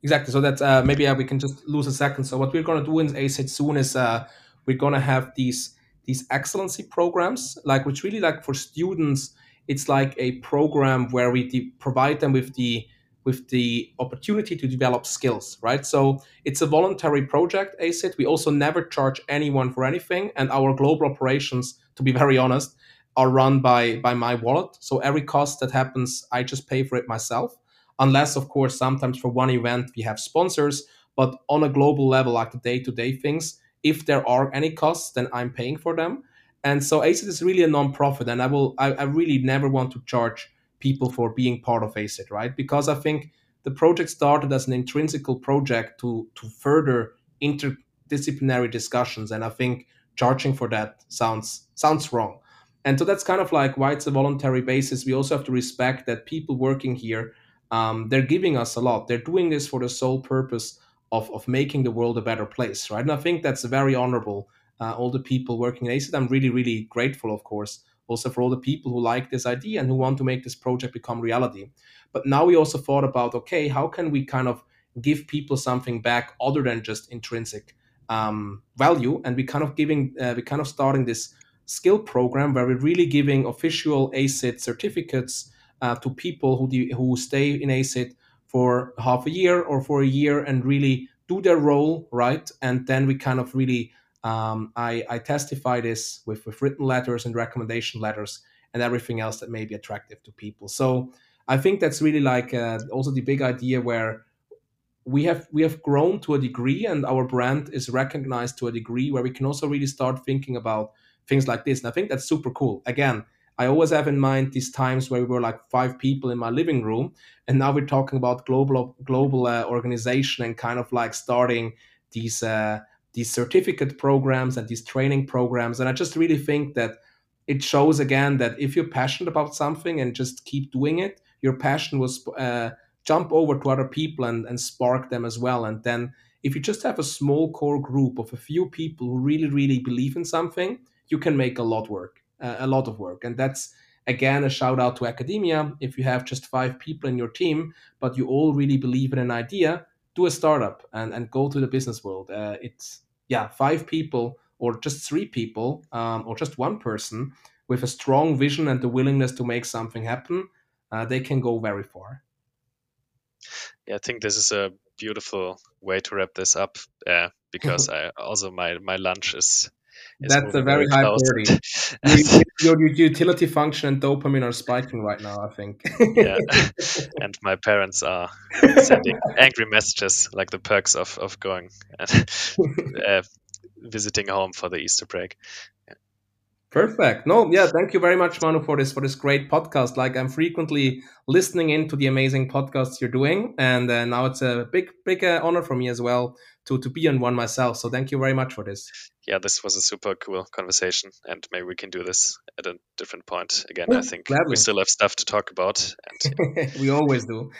Exactly. So that uh, maybe uh, we can just lose a second. So what we're going to do in ACIT soon is uh, we're going to have these these excellency programs, like which really like for students, it's like a program where we de- provide them with the with the opportunity to develop skills, right? So it's a voluntary project, ACIT. We also never charge anyone for anything, and our global operations, to be [laughs] very honest, are run by by my wallet. So every cost that happens, I just pay for it myself. Unless, of course, sometimes for one event we have sponsors, but on a global level, like the day-to-day things, if there are any costs, then I'm paying for them. And so ACIT is really a non-profit, and I will I, I really never want to charge people for being part of ACIT, right? Because I think the project started as an intrinsical project to to further interdisciplinary discussions, and I think charging for that sounds sounds wrong. And so that's kind of like why it's a voluntary basis. We also have to respect that people working here, um, they're giving us a lot. They're doing this for the sole purpose of, of making the world a better place, right? And I think that's very honorable. Uh, all the people working in ACIT, I'm really, really grateful, of course, also for all the people who like this idea and who want to make this project become reality. But now we also thought about, okay, how can we kind of give people something back other than just intrinsic um, value? And we kind of giving, uh, we kind of starting this skill program where we're really giving official ACIT certificates uh, to people who who stay in ACIT for half a year or for a year and really do their role right and then we kind of really um, I, I, testify this with, with written letters and recommendation letters and everything else that may be attractive to people. So i think that's really like uh, also the big idea where we have we have grown to a degree and our brand is recognized to a degree where we can also really start thinking about things like this. And i think that's super cool. Again I always have in mind these times where we were like five people in my living room, and now we're talking about global global uh, organization and kind of like starting these uh, these certificate programs and these training programs. And I just really think that it shows again that if you're passionate about something and just keep doing it, your passion will uh, jump over to other people and, and spark them as well. And then if you just have a small core group of a few people who really, really believe in something, you can make a lot work uh, a lot of work. And that's again a shout out to academia. If you have just five people in your team, but you all really believe in an idea, do a startup and, and go to the business world. Uh, it's yeah, five people or just three people um, or just one person with a strong vision and the willingness to make something happen, uh, they can go very far. Yeah, I think this is a beautiful way to wrap this up uh, [laughs] because I also my my lunch is that's a very, very high priority. [laughs] your, your, utility function and dopamine are spiking right now, I think. yeah. [laughs] And my parents are [laughs] sending angry messages like the perks of, of going and uh, visiting home for the Easter break. Perfect. No, yeah, thank you very much, Manu, for this for this great podcast. Like I'm frequently listening into the amazing podcasts you're doing, and uh, now it's a big big uh, honor for me as well to to be on one myself. So thank you very much for this. Yeah, this was a super cool conversation, and maybe we can do this at a different point again. Yeah, I oh, think gladly. we still have stuff to talk about, and [laughs] we always do.